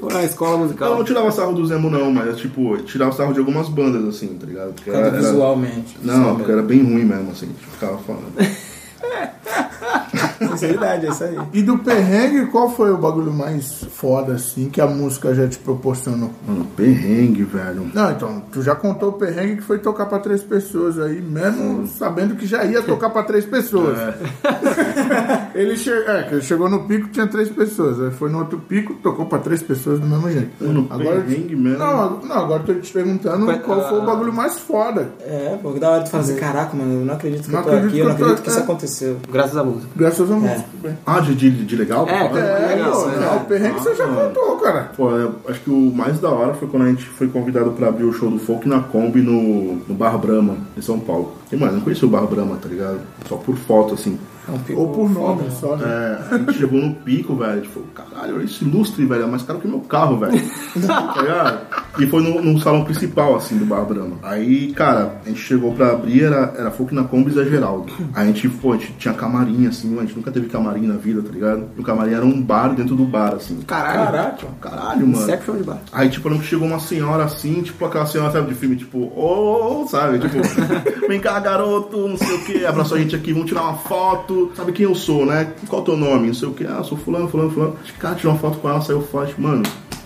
S2: Foi na escola
S4: Eu não
S2: musical.
S4: tirava sarro do Zemo, não, mas tipo, eu tirava sarro de algumas bandas, assim, tá ligado? Porque era-
S3: visualmente.
S4: Não, porque era bem ruim mesmo, assim, tipo, ficava falando.
S3: Sinceridade, é isso aí.
S1: E do perrengue, qual foi o bagulho mais foda, assim, que a música já te proporcionou?
S4: Mano, perrengue, velho.
S1: Não, então, tu já contou o perrengue que foi tocar pra três pessoas aí, mesmo sabendo que já ia tocar pra três pessoas. ele, che é, que ele chegou no pico, tinha três pessoas. Aí foi no outro pico, tocou pra três pessoas do mesmo jeito.
S4: Mano,
S1: agora,
S4: perrengue mesmo.
S1: não, não, agora eu tô te perguntando
S2: Foi-
S1: qual foi o
S2: ah.
S1: bagulho mais foda.
S3: É, pô, que da hora tu falar assim, caraca, mano, eu não acredito que
S1: Não
S3: eu tô
S1: acredito
S3: aqui, eu não
S1: que eu tô-
S3: acredito que isso
S1: é.
S3: aconteceu.
S2: Graças à música.
S1: Graças
S3: É.
S4: Ah, de, de, de legal?
S2: É, cara.
S1: É,
S2: legal,
S1: pô,
S2: é.
S1: o perrengue você já contou, cara.
S4: Pô, acho que o mais da hora foi quando a gente foi convidado pra abrir o show do Folk na Kombi no, no Bar Brahma, em São Paulo. E, mano, eu não conhecia o Bar Brahma, tá ligado? Só por foto, assim.
S3: É um pico
S1: Ou por nome
S3: foda.
S1: só, né?
S4: É, a gente chegou no pico, velho. Falou, caralho, esse lustre, velho, é mais caro que meu carro, velho. tá ligado? E foi no, no salão principal, assim, do Bar Brahma. Aí, cara, a gente chegou pra abrir, era, era Folk na Kombi e Zé Geraldo. Aí a gente, pô, a gente tinha camarim, assim, a gente nunca teve camarim na vida, tá ligado? E o camarim era um bar dentro do bar, assim.
S2: Caralho.
S3: Caraca.
S4: Caralho, mano.
S2: Inception de bar.
S4: Aí, tipo, eu lembro que chegou uma senhora assim, tipo aquela senhora, sabe, de filme, tipo, ô, ô, sabe? Tipo, vem cá, garoto, não sei o que, abraçou a gente aqui, vamos tirar uma foto. Sabe quem eu sou, né? Qual é o teu nome? Não sei o que. Ah, sou fulano, fulano, fulano. Acho que cara tirou uma foto com ela, saiu fora, tipo, mano,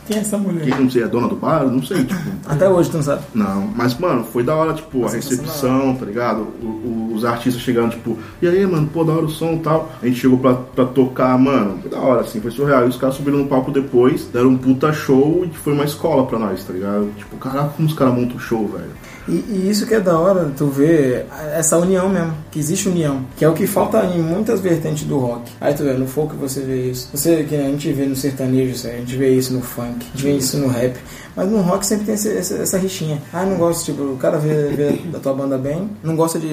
S3: Quem é essa mulher?
S4: quem não sei, é dona do bar? Não sei, tipo.
S3: Até hoje tu não sabe.
S4: Não, mas, mano, foi da hora, tipo, a
S3: Nossa,
S4: recepção, tá ligado? O- o- os artistas chegaram, tipo, e aí, mano, pô, da hora o som e tal. A gente chegou pra, pra tocar, mano, foi da hora, assim, foi surreal. E os caras subiram no palco depois, deram um puta show e foi uma escola pra nós, tá ligado? Tipo, caraca, como os caras montam show, velho.
S3: E, e isso que é da hora, tu vê essa união mesmo, que existe união, que é o que falta em muitas vertentes do rock. Aí tu vê, no folk você vê isso, você que a gente vê no sertanejo, a gente vê isso no funk, a gente vê isso no rap, mas no rock sempre tem esse- essa, essa rixinha. Ah, não gosto, tipo, o cara vê, vê a tua banda bem, não gosta de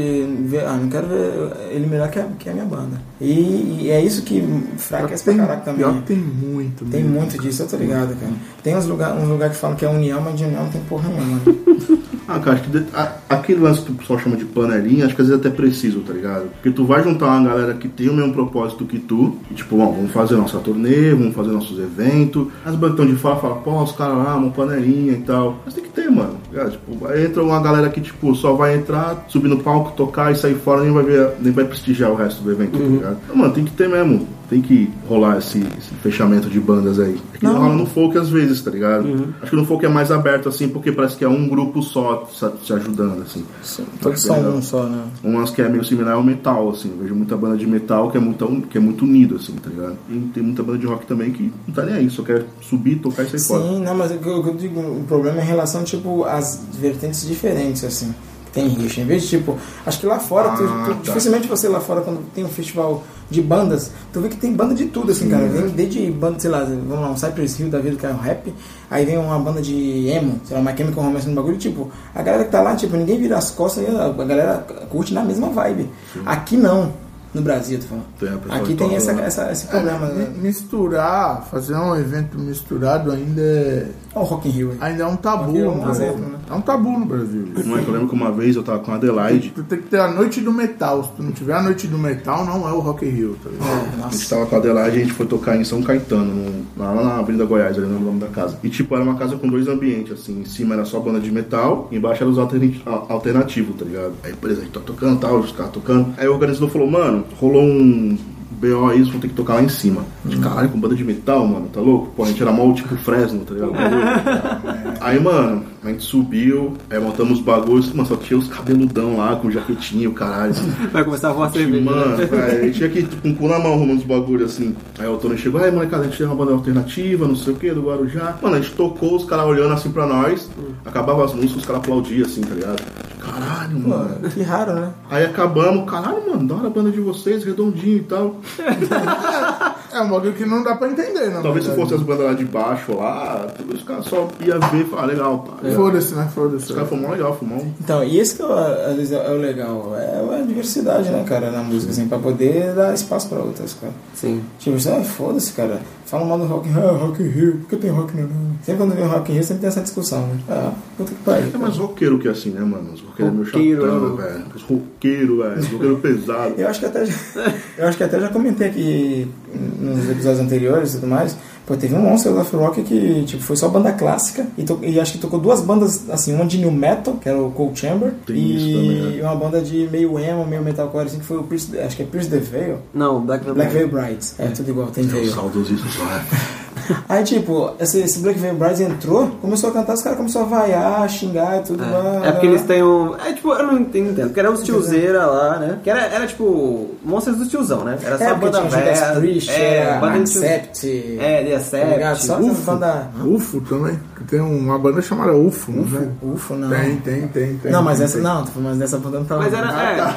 S3: ver, ah, não quero ver ele melhor que a, que a minha banda. E, e é isso que fraquece pra caraca também.
S1: pior tem muito.
S3: Tem muito disso, eu tô ligado, cara. Tem uns lugares uns lugar que falam que é união, mas de união não tem porra nenhuma. né?
S4: Ah, cara, acho que de- aquele lance que o pessoal chama de panelinha, acho que às vezes é até preciso, tá ligado? Porque tu vai juntar uma galera que tem o mesmo propósito que tu, e tipo, bom, vamos fazer nossa turnê, vamos fazer nossos eventos. As bandas de fora falam, pô, os caras lá, uma panelinha e tal. Mas tem que ter, mano. tá? Tipo, entra uma galera que, tipo, só vai entrar, subir no palco, tocar e sair fora, nem vai ver, nem vai prestigiar o resto do evento, tá ligado? Então, mano, tem que ter mesmo. Tem que rolar esse, esse fechamento de bandas aí. É que
S3: Não.
S4: rola no folk às vezes, tá ligado? Acho que no folk é mais aberto, assim, porque parece que é um grupo só se ajudando, assim.
S3: Todos são um só, né?
S4: Umas que é meio similar ao metal, assim. Eu vejo muita banda de metal que é muito, que é muito unido, assim, tá ligado? E tem muita banda de rock também que não tá nem aí, só quer subir, tocar e sair fora.
S3: Sim, não, mas o que eu, o que eu digo, o problema é em relação, tipo, às vertentes diferentes, assim. Tem rixa. Em vez de, tipo, acho que lá fora, tu-
S4: Ah,
S3: tu-
S4: tá.
S3: dificilmente você lá fora, quando tem um festival de bandas, tu vê que tem banda de tudo, assim, cara. Vem desde banda, sei lá, vamos lá, um Cypress Hill da vida, que é um rap, aí vem uma banda de emo, sei lá, uma Chemical Romance no bagulho, tipo, a galera que tá lá, tipo, ninguém vira as costas e a, galera curte na mesma vibe. Aqui não, no Brasil, tu falando.
S4: Tem
S3: Aqui tem essa, essa, esse problema,
S1: Mi-
S3: né?
S1: Misturar, fazer um evento misturado ainda é,
S3: Olha o Rock in Rio aí.
S1: ainda é um tabu
S3: é um
S1: no Brasil.
S3: exemplo, né?
S1: É um tabu no Brasil.
S4: Não é que eu lembro que uma vez eu tava com a Adelaide,
S1: Tu tem que ter a noite do metal. Se tu não tiver a noite do metal, não é o Rock in Rio, tá ligado?
S3: É,
S4: a gente tava com a Adelaide e a gente foi tocar em São Caetano, no- lá na Avenida Goiás, ali no nome da casa. E tipo, era uma casa com dois ambientes, assim, em cima era só banda de metal, e embaixo era os alternativos, tá ligado? Aí, por exemplo, a gente tá tocando tal, os caras tocando. Aí o organizador falou, mano, rolou um BO aí, eles vão ter que tocar lá em cima. De caralho, com banda de metal, mano, tá louco? Pô, a gente era mal tipo Fresno, tá ligado? aí, mano, a gente subiu, aí montamos os bagulhos, mano, só tinha os cabeludão lá, com jaquetinho, caralho.
S2: Vai começar a voar cerveja.
S4: Mano,
S2: né?
S4: velho, a gente tinha que ir com o cu na mão arrumando os bagulhos assim. Aí o Tony chegou, aí molecada, a gente tem uma banda alternativa, não sei o que, do Guarujá. Mano, a gente tocou, os caras olhando assim pra nós, acabava as músicas, os caras aplaudiam assim, tá ligado? Caralho, mano.
S3: Que raro, né?
S4: Aí acabamos, caralho, mano, da hora a banda de vocês, redondinho e tal.
S1: É um bagulho que não dá pra entender, não.
S4: Talvez se fosse as bandas lá de baixo lá, os caras só ia ver e falar, legal, pá.
S1: Foda-se, né? Foda-se.
S4: Os caras mó legal, mó.
S3: Então, e esse que é, o- às vezes é o legal, é a diversidade, né, cara, na música, assim, pra poder dar espaço pra outras, cara.
S2: Sim.
S3: Tipo, isso, ah, foda-se, cara. Falam mal do Rock in Rio, ah, Rock in Rio, por que tem Rock in Rio? Sempre quando vem Rock in Rio, sempre tem essa discussão, né? Ah, puta que pariu.
S4: É mais roqueiro que assim, né, mano? Os roqueiros é meio
S2: Roqueiro,
S4: chatão,
S2: né?
S4: velho. Os roqueiros, velho. Os roqueiros pesados.
S3: Eu acho que até já, eu acho que até já comentei aqui nos episódios anteriores e tudo mais. Pô, teve um Monster of Rock que tipo, foi só banda clássica e, to- e acho que tocou duas bandas, assim, uma de new metal, que era o Cold Chamber,
S4: Tem
S3: e
S4: também, né?
S3: uma banda de meio emo, meio metalcore, assim, que foi o Pierce, acho que é Pierce the Veil.
S2: Não, Black Veil
S3: Black
S2: Brides.
S3: Veil Brides. É, tudo igual, tem
S4: Os
S3: veio.
S4: saudosistas lá.
S3: Aí, tipo, esse, esse Black Veil Brides entrou, começou a cantar, os caras começaram a vaiar, xingar e tudo. blá,
S2: É porque
S3: blá.
S2: eles têm um. É tipo, eu não entendo. Porque era os tiozeira lá, né? Que era, era tipo. Monstros do tiozão, né? Era só
S3: É,
S2: banda velha.
S3: Priest,
S2: É,
S3: era
S2: banda de
S3: Accept,
S2: É, The
S3: tá ligado?
S2: Accept.
S3: Só essas bandas...
S1: UFO também. Tem uma banda chamada UFO, né?
S3: UFO, não.
S1: Tem, tem, tem, tem.
S3: Não, mas
S1: tem,
S3: essa
S1: tem.
S3: não, mas dessa banda não tava.
S2: Mas era.
S1: Ah,
S2: é,
S1: tá.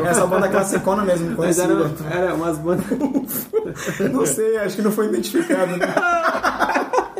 S1: Não,
S3: Essa banda classicona mesmo,
S2: Mas
S3: conhecida.
S2: era, era umas bandas.
S3: Não sei, acho que não foi identificado, né?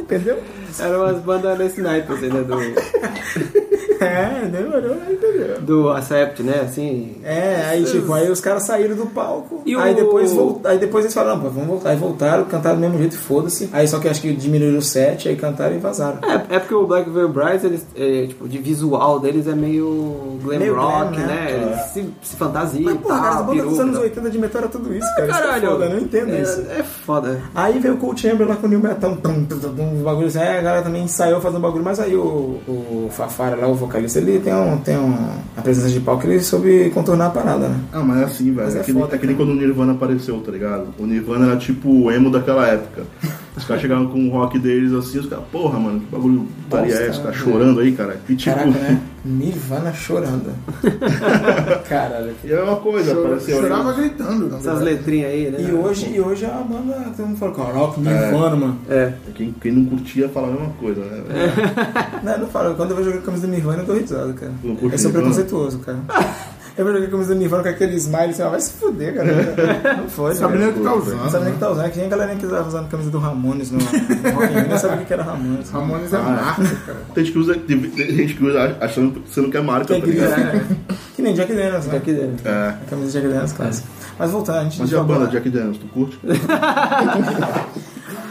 S3: Entendeu?
S2: Eram umas bandas nesse naipe, assim, né? Do,
S3: É, demorou, entendeu?
S2: do Accept, né? Assim.
S3: É, aí tipo, aí os caras saíram do palco.
S2: E
S3: aí,
S2: o-
S3: depois aí depois eles falaram, pô, vamos voltar. Aí voltaram, cantaram do mesmo jeito, e foda-se. Aí só que acho que diminuíram o set, aí cantaram e vazaram.
S2: É, é porque o Black Veil Brides, eles, é, tipo, de visual deles é meio glam
S3: Meio
S2: rock,
S3: glam, né?
S2: né? Eles se, se fantasiam
S3: Mas, porra, cara, as bandas dos anos
S2: e tal.
S3: 80 de metal era tudo isso, cara.
S2: Caralho,
S3: isso é foda, eu não entendo
S2: é,
S3: isso.
S2: É foda.
S3: Aí veio o Cold Chamber lá com o New Metal, uns bagulhos assim, aí a galera também ensaiou fazendo bagulho, mas aí o, o Fafara lá, o vocalista, ele tem, um, tem um, a presença de palco, ele soube contornar a parada, né?
S4: Ah, mas é assim, velho.
S3: Mas
S4: É,
S3: é
S4: que,
S3: foda,
S4: é que nem quando o Nirvana apareceu, tá ligado? O Nirvana era tipo o emo daquela época. Os caras chegavam com o rock deles assim, os caras, porra, mano, que bagulho
S3: Bosta,
S4: é esse? Os caras
S3: né?
S4: chorando aí, cara. E tipo,
S3: Caraca, né? Nirvana chorando. Caralho.
S4: e é uma coisa, apareceu aí.
S1: Chorava gritando, na
S2: Essas
S1: verdade.
S2: letrinhas aí, né?
S3: E hoje, e hoje a banda, todo mundo fala, caraca, Nirvana, mano.
S2: É.
S4: Quem, quem não curtia fala a mesma coisa, né?
S3: Não, não falo, quando eu vou jogar a camisa do Nirvana, eu tô risado, cara. Eu sou
S4: Nirvana?
S3: preconceituoso, cara. Eu jogar a camisa do Nirvana com aquele smile, assim, ó, vai se fuder, cara. Não foi,
S1: Sabe nem o que tá
S3: Não
S1: usando.
S3: sabe nem o que tá usando. É que nem a galera que tava usando a camisa do Ramones no, no Rock in Rio, não sabe o que era Ramones.
S1: Ramones é marca, cara.
S4: Tem gente que usa, tem, gente que usa achando que você não quer marca, tá
S3: que,
S4: ligado?
S3: é, que nem Jack Daniels, né?
S2: Jack Daniels.
S4: É.
S3: A camisa de Jack Daniels clássica. Mas voltando, a gente
S4: Mas e a banda Jack Daniels, tu curte?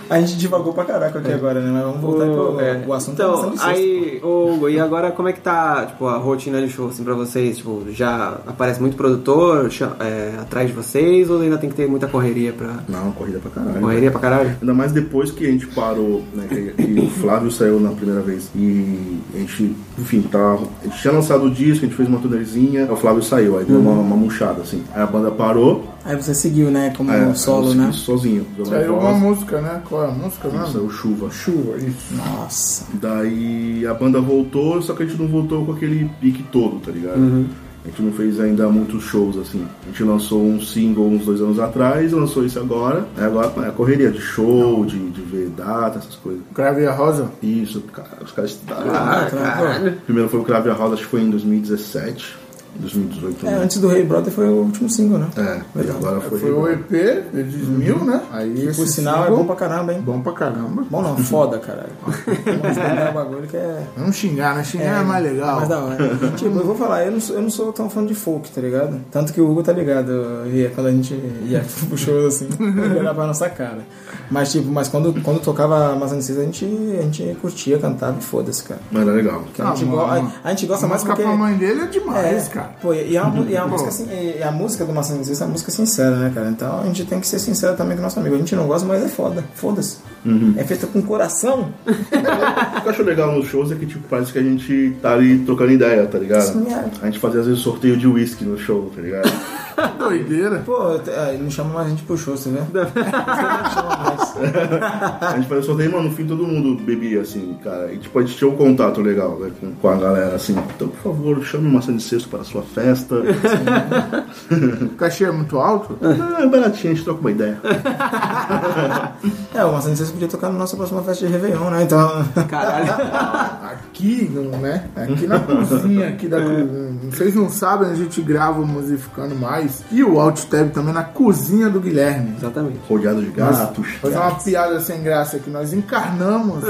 S3: A gente divagou pra caraca aqui agora, né? Mas vamos voltar pro
S2: É.
S3: o assunto. é
S2: Então,
S3: bastante
S2: aí, ô, Hugo, e agora como é que tá, tipo, a rotina de show, assim, pra vocês? Tipo, já aparece muito produtor é, atrás de vocês ou ainda tem que ter muita correria pra...
S4: Não, corrida pra caralho.
S2: Correria pra caralho?
S4: Ainda mais depois que a gente parou, né? Que, que o Flávio saiu na primeira vez. E a gente, enfim, tá. A gente tinha lançado o disco, a gente fez uma turnezinha, aí o Flávio saiu, aí deu uma, uma murchada, assim. Aí a banda parou,
S3: Aí você seguiu, né? Como
S4: aí,
S3: solo,
S4: aí eu
S3: né?
S4: sozinho.
S1: Saiu uma música, né? Qual é a música
S4: e
S1: mesmo?
S4: Saiu chuva.
S1: Chuva, isso.
S3: Nossa.
S4: Daí a banda voltou, só que a gente não voltou com aquele pique todo, tá ligado? A gente não fez ainda muitos shows assim. A gente lançou um single uns dois anos atrás, lançou esse agora. Aí agora é a correria de show, de, de ver data, essas coisas.
S1: Crave e a Rosa?
S4: Isso, cara, os caras estudaram.
S2: Ah, caralho.
S4: Primeiro foi o Crave a Rosa, acho que foi em 2017, 2018
S3: É,
S4: né?
S3: antes do Rei Brother foi o último single, né?
S4: É, e agora foi.
S1: Foi o EP de 2000, né? Aí
S3: Por
S1: esse
S3: sinal, é
S1: single-
S3: bom pra caramba, hein?
S1: Bom pra caramba.
S3: Bom não, foda, caralho. Um bagulho que é...
S1: Vamos xingar, né? Xingar é, mais legal.
S3: mais da hora. tipo, eu vou falar, eu não, sou, eu não sou tão fã de folk, tá ligado? Tanto que o Hugo tá ligado, ia, quando a gente ia pro show assim, ele olhava pra nossa cara. Mas tipo, mas quando, quando tocava Maçã a gente, a gente curtia, cantava e foda-se, cara.
S4: Mas era legal.
S3: Que a, gente
S1: Ah,
S3: go- a, a gente gosta
S1: a
S3: mais porque...
S1: pra mãe dele é demais,
S3: É,
S1: cara.
S3: Pô, e a, e a
S1: Pô.
S3: música, assim, e a música do Maçã é uma música sincera, né, cara? Então a gente tem que ser sincero também com o nosso amigo. A gente não gosta, mas é foda. Foda-se. É feita com coração.
S4: O que eu acho legal nos shows é que, tipo, parece que a gente tá ali trocando ideia, tá ligado?
S3: Sim, é.
S4: A gente fazia às vezes sorteio de whisky no show, tá ligado?
S1: Doideira.
S3: Pô, ah, ele não chama mais a gente pro show, você vê? Não chama mais.
S4: A gente fazia sorteio, mano, no fim todo mundo bebia, assim, cara. E tipo, a gente tinha um contato legal né, com, com a galera, assim. Então, por favor, chame uma maçã de cesto para a sua festa.
S1: O cachê é muito alto?
S4: ah, é baratinho, a gente troca uma ideia.
S3: É, o Maçã de podia tocar na nossa próxima festa de Réveillon, né? Então.
S2: Caralho.
S1: Aqui, né? Aqui na cozinha, aqui da cozinha. Vocês não sabem, a gente grava o Musificando Mais. E o Alt Tab também na cozinha do Guilherme.
S2: Exatamente.
S4: Rodeado de gatos.
S1: Fazer uma piada sem graça que nós encarnamos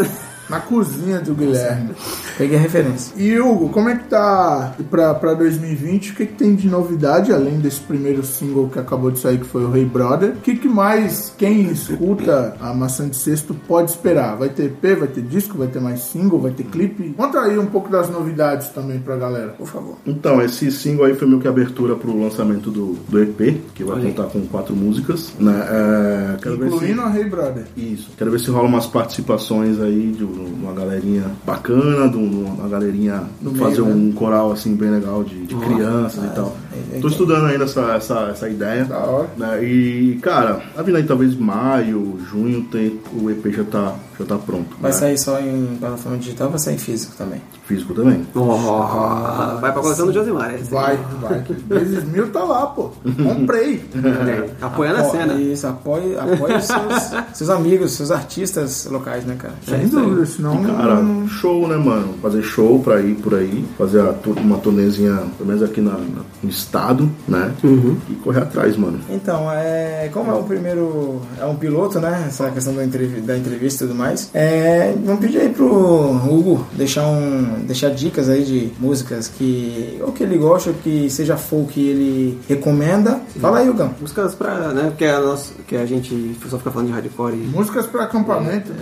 S1: Na cozinha do Guilherme.
S3: Peguei a referência.
S1: E Hugo, como é que tá pra, pra 2020? O que, que tem de novidade, além desse primeiro single que acabou de sair, que foi o Rei Brother? O que, que mais quem escuta a Maçã de Cesto pode esperar? Vai ter EP, vai ter disco, vai ter mais single, vai ter clipe? Conta aí um pouco das novidades também pra galera.
S3: Por favor.
S4: Então, esse single aí foi meio que abertura pro lançamento do, do EP, que vai
S2: aí.
S4: contar com quatro músicas. Né? É, quero ver se-
S1: Incluindo a Rei Brother.
S4: Isso. Quero ver se rola umas participações aí de um- uma galerinha bacana, de um- uma galerinha fazer
S3: meio,
S4: um coral assim bem legal de, de crianças e tal.
S3: É, é,
S4: Tô
S3: é.
S4: estudando ainda essa, essa, essa ideia.
S1: Da hora.
S4: Né? E, cara, a vindo aí talvez maio, junho, tem, o EP já tá, já tá pronto.
S3: Vai
S4: né?
S3: sair só em plataforma digital, vai sair em físico também.
S4: Físico também.
S2: Oh, vai pra coleção do Josimar. esse.
S1: Vai, vai. Vezes mil tá lá, pô. Comprei.
S2: É, Apoiando a cena.
S3: Isso, apoie, apoie os seus, seus amigos, seus artistas locais, né, cara?
S1: Sem dúvida, senão.
S4: Cara, show, né, mano? Fazer show pra ir por aí, fazer a uma turnezinha, pelo menos aqui na, na- estado, né? E correr atrás, mano.
S3: Então, é, como é o primeiro. É um piloto, né? Essa questão da, entrev- da entrevista e tudo mais. É, vamos pedir aí pro Hugo deixar, um, deixar dicas aí de músicas que. Ou que ele gosta, ou que seja folk que ele recomenda. Fala aí, Hugão.
S2: Músicas pra, né, porque a, nossa, que a gente só fica falando de hardcore e...
S1: Músicas pra acampamento.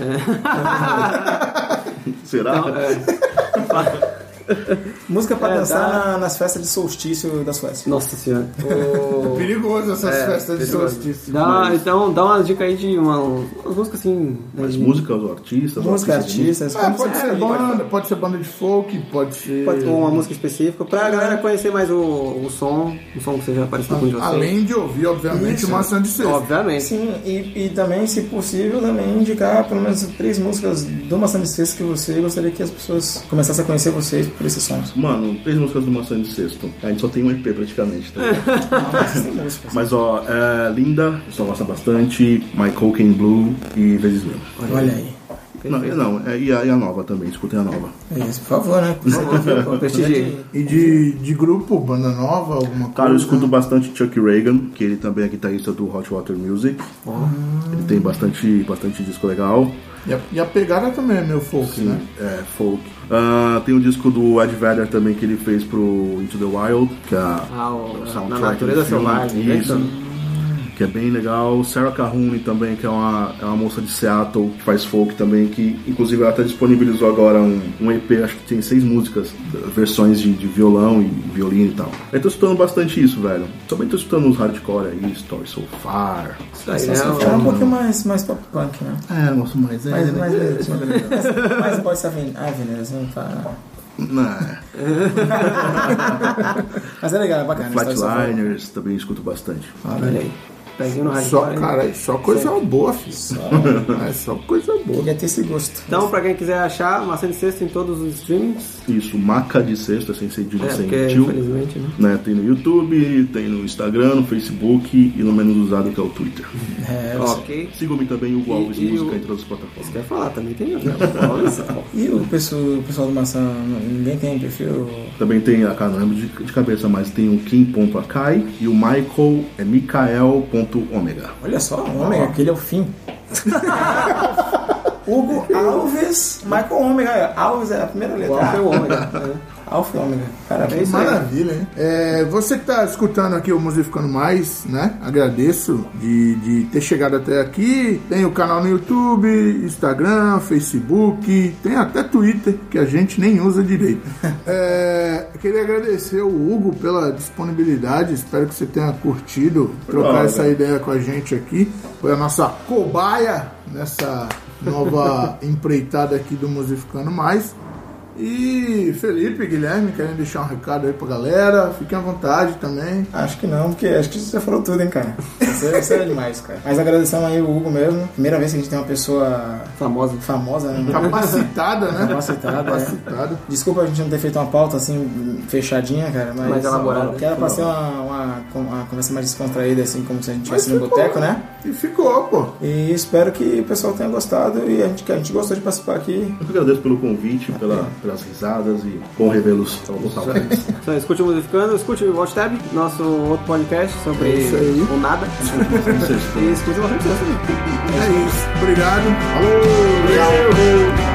S4: Será?
S2: Então, é,
S3: Música pra
S2: É,
S3: dançar
S2: dá.
S3: na- nas festas de solstício da Suécia.
S2: nossa senhora. O-
S1: Perigoso essas
S2: É,
S1: festas de
S2: perigoso.
S1: solstício.
S2: Dá, Então, dá uma dica aí de uma, umas músicas assim... né,
S4: Mas
S2: de-
S4: músicas, ou artistas,
S3: Música,
S4: artistas de
S3: artistas.
S1: Ah,
S3: como
S1: pode ser banda, pode ser banda de folk, pode ser.
S2: Pode ter uma música específica pra galera conhecer mais o, o som, o som que seja parecido com o de vocês.
S1: Além de ouvir, obviamente,
S3: Isso.
S1: maçã de cesto.
S2: Obviamente.
S3: Sim, e, e também, se possível, também indicar pelo menos três músicas do Maçã de Sexta que você gostaria que as pessoas começassem a conhecer vocês por esses sons.
S4: Mano, três músicas do Maçã de Sexto. A gente só tem um EP praticamente, tá?
S3: Mas
S4: ó, é, Linda, o pessoal gosta bastante, My Coke Blue e Vezes Mil.
S3: Olha aí.
S4: Não, não é, e, a, e a nova também, escutem a nova.
S3: É isso, por favor, né? Por favor,
S2: prestigie.
S1: E de, de grupo, banda nova, alguma coisa.
S4: Cara, eu escuto bastante Chuck Reagan, que ele também é guitarrista do Hot Water Music. Ele tem bastante, bastante disco legal.
S1: E a, e a pegada também é meio folk,
S4: Sim,
S1: né?
S4: é, folk. Ah, tem o disco do Ed Vedder também que ele fez pro Into the Wild, que é a
S2: Ah, o- na
S4: soundtrack
S2: natureza
S4: do filme.
S2: selvagem. né?
S4: Que é bem legal. Sarah Kahune também, que é uma, é uma moça de Seattle, que faz folk também, que inclusive ela até disponibilizou agora um, um EP, acho que tem seis músicas, versões de, de violão e violino e tal. Eu tô escutando bastante isso, velho. Também tô escutando uns hardcore aí, Story So Far.
S2: Isso aí, né?
S3: se for um pouquinho mais, mais pop punk, né?
S4: É, eu gosto mais. É,
S3: Mais,
S4: né?
S3: mais, mais, mais pode ser aven- avenida, assim, tá...
S4: Não, é.
S3: Mas é legal, é bacana.
S4: Flatliners também escuto bastante.
S2: Olha aí. No
S1: Só,
S2: hardcore.
S1: cara, é só coisa boa, filho. É só coisa boa.
S3: Queria ter esse gosto.
S2: Então, pra quem quiser achar, Maçã de Sexta em todos os streamings.
S4: Isso, Maca de Sexta, sem cedilha,
S2: É,
S4: sem
S2: porque,
S4: tio.
S2: infelizmente, né?
S4: Né, tem no YouTube, tem no Instagram, no Facebook e no menos usado que é o Twitter.
S3: É, eu
S2: Ok.
S4: Sigam-me também o Alves
S2: E- e
S4: Música
S2: o-
S4: em todas as plataformas.
S2: Quer falar também tem. né?
S3: E o pessoal, o pessoal do Maçã, ninguém tem perfil?
S4: Também tem, a cara, não lembro de, de cabeça, mas tem o Kim.akai e o Michael é Mikael.omega.
S3: Olha só, o Ômega, aquele é o fim. Hugo Alves, Michael Ômega. Alves é a primeira letra.
S2: Qual foi o ômega?
S3: Alfa e Ômega. Parabéns.
S2: aí.
S1: Maravilha, hein? É, você que tá escutando aqui o Musificando Mais, né? Agradeço de, de ter chegado até aqui. Tem o canal no YouTube, Instagram, Facebook, tem até Twitter, que a gente nem usa direito. É, queria agradecer o Hugo pela disponibilidade. Espero que você tenha curtido trocar essa ideia com a gente aqui. Foi a nossa cobaia nessa nova empreitada aqui do Musificando Mais. E Felipe, Guilherme, querem deixar um recado aí pra galera? Fiquem à vontade também.
S3: Acho que não, porque acho que você falou tudo, hein, cara. É, isso é demais, cara. Mas agradecemos aí o Hugo mesmo. Primeira vez que a gente tem uma pessoa
S2: Famosa.
S3: famosa, né?
S1: Capacitada, né?
S3: Capacitada, é.
S1: Capacitada.
S3: Desculpa a gente não ter feito uma pauta assim fechadinha, cara, mas
S2: Mais elaborada.
S3: Que era pra ser uma, uma, uma conversa mais descontraída, assim, como se a gente estivesse no boteco, né?
S1: E ficou, pô.
S3: E espero que o pessoal tenha gostado e a gente, que a gente gostou de participar aqui.
S4: Eu que agradeço pelo convite, pela, pelas risadas e bom saudades.
S2: Então, escute o Musificando, escute o Watch Tab, nosso outro podcast sobre
S1: É isso aí.
S2: o nada. e escute o Maçã de Sexta.
S1: É isso. Obrigado. Falou!
S3: Obrigado.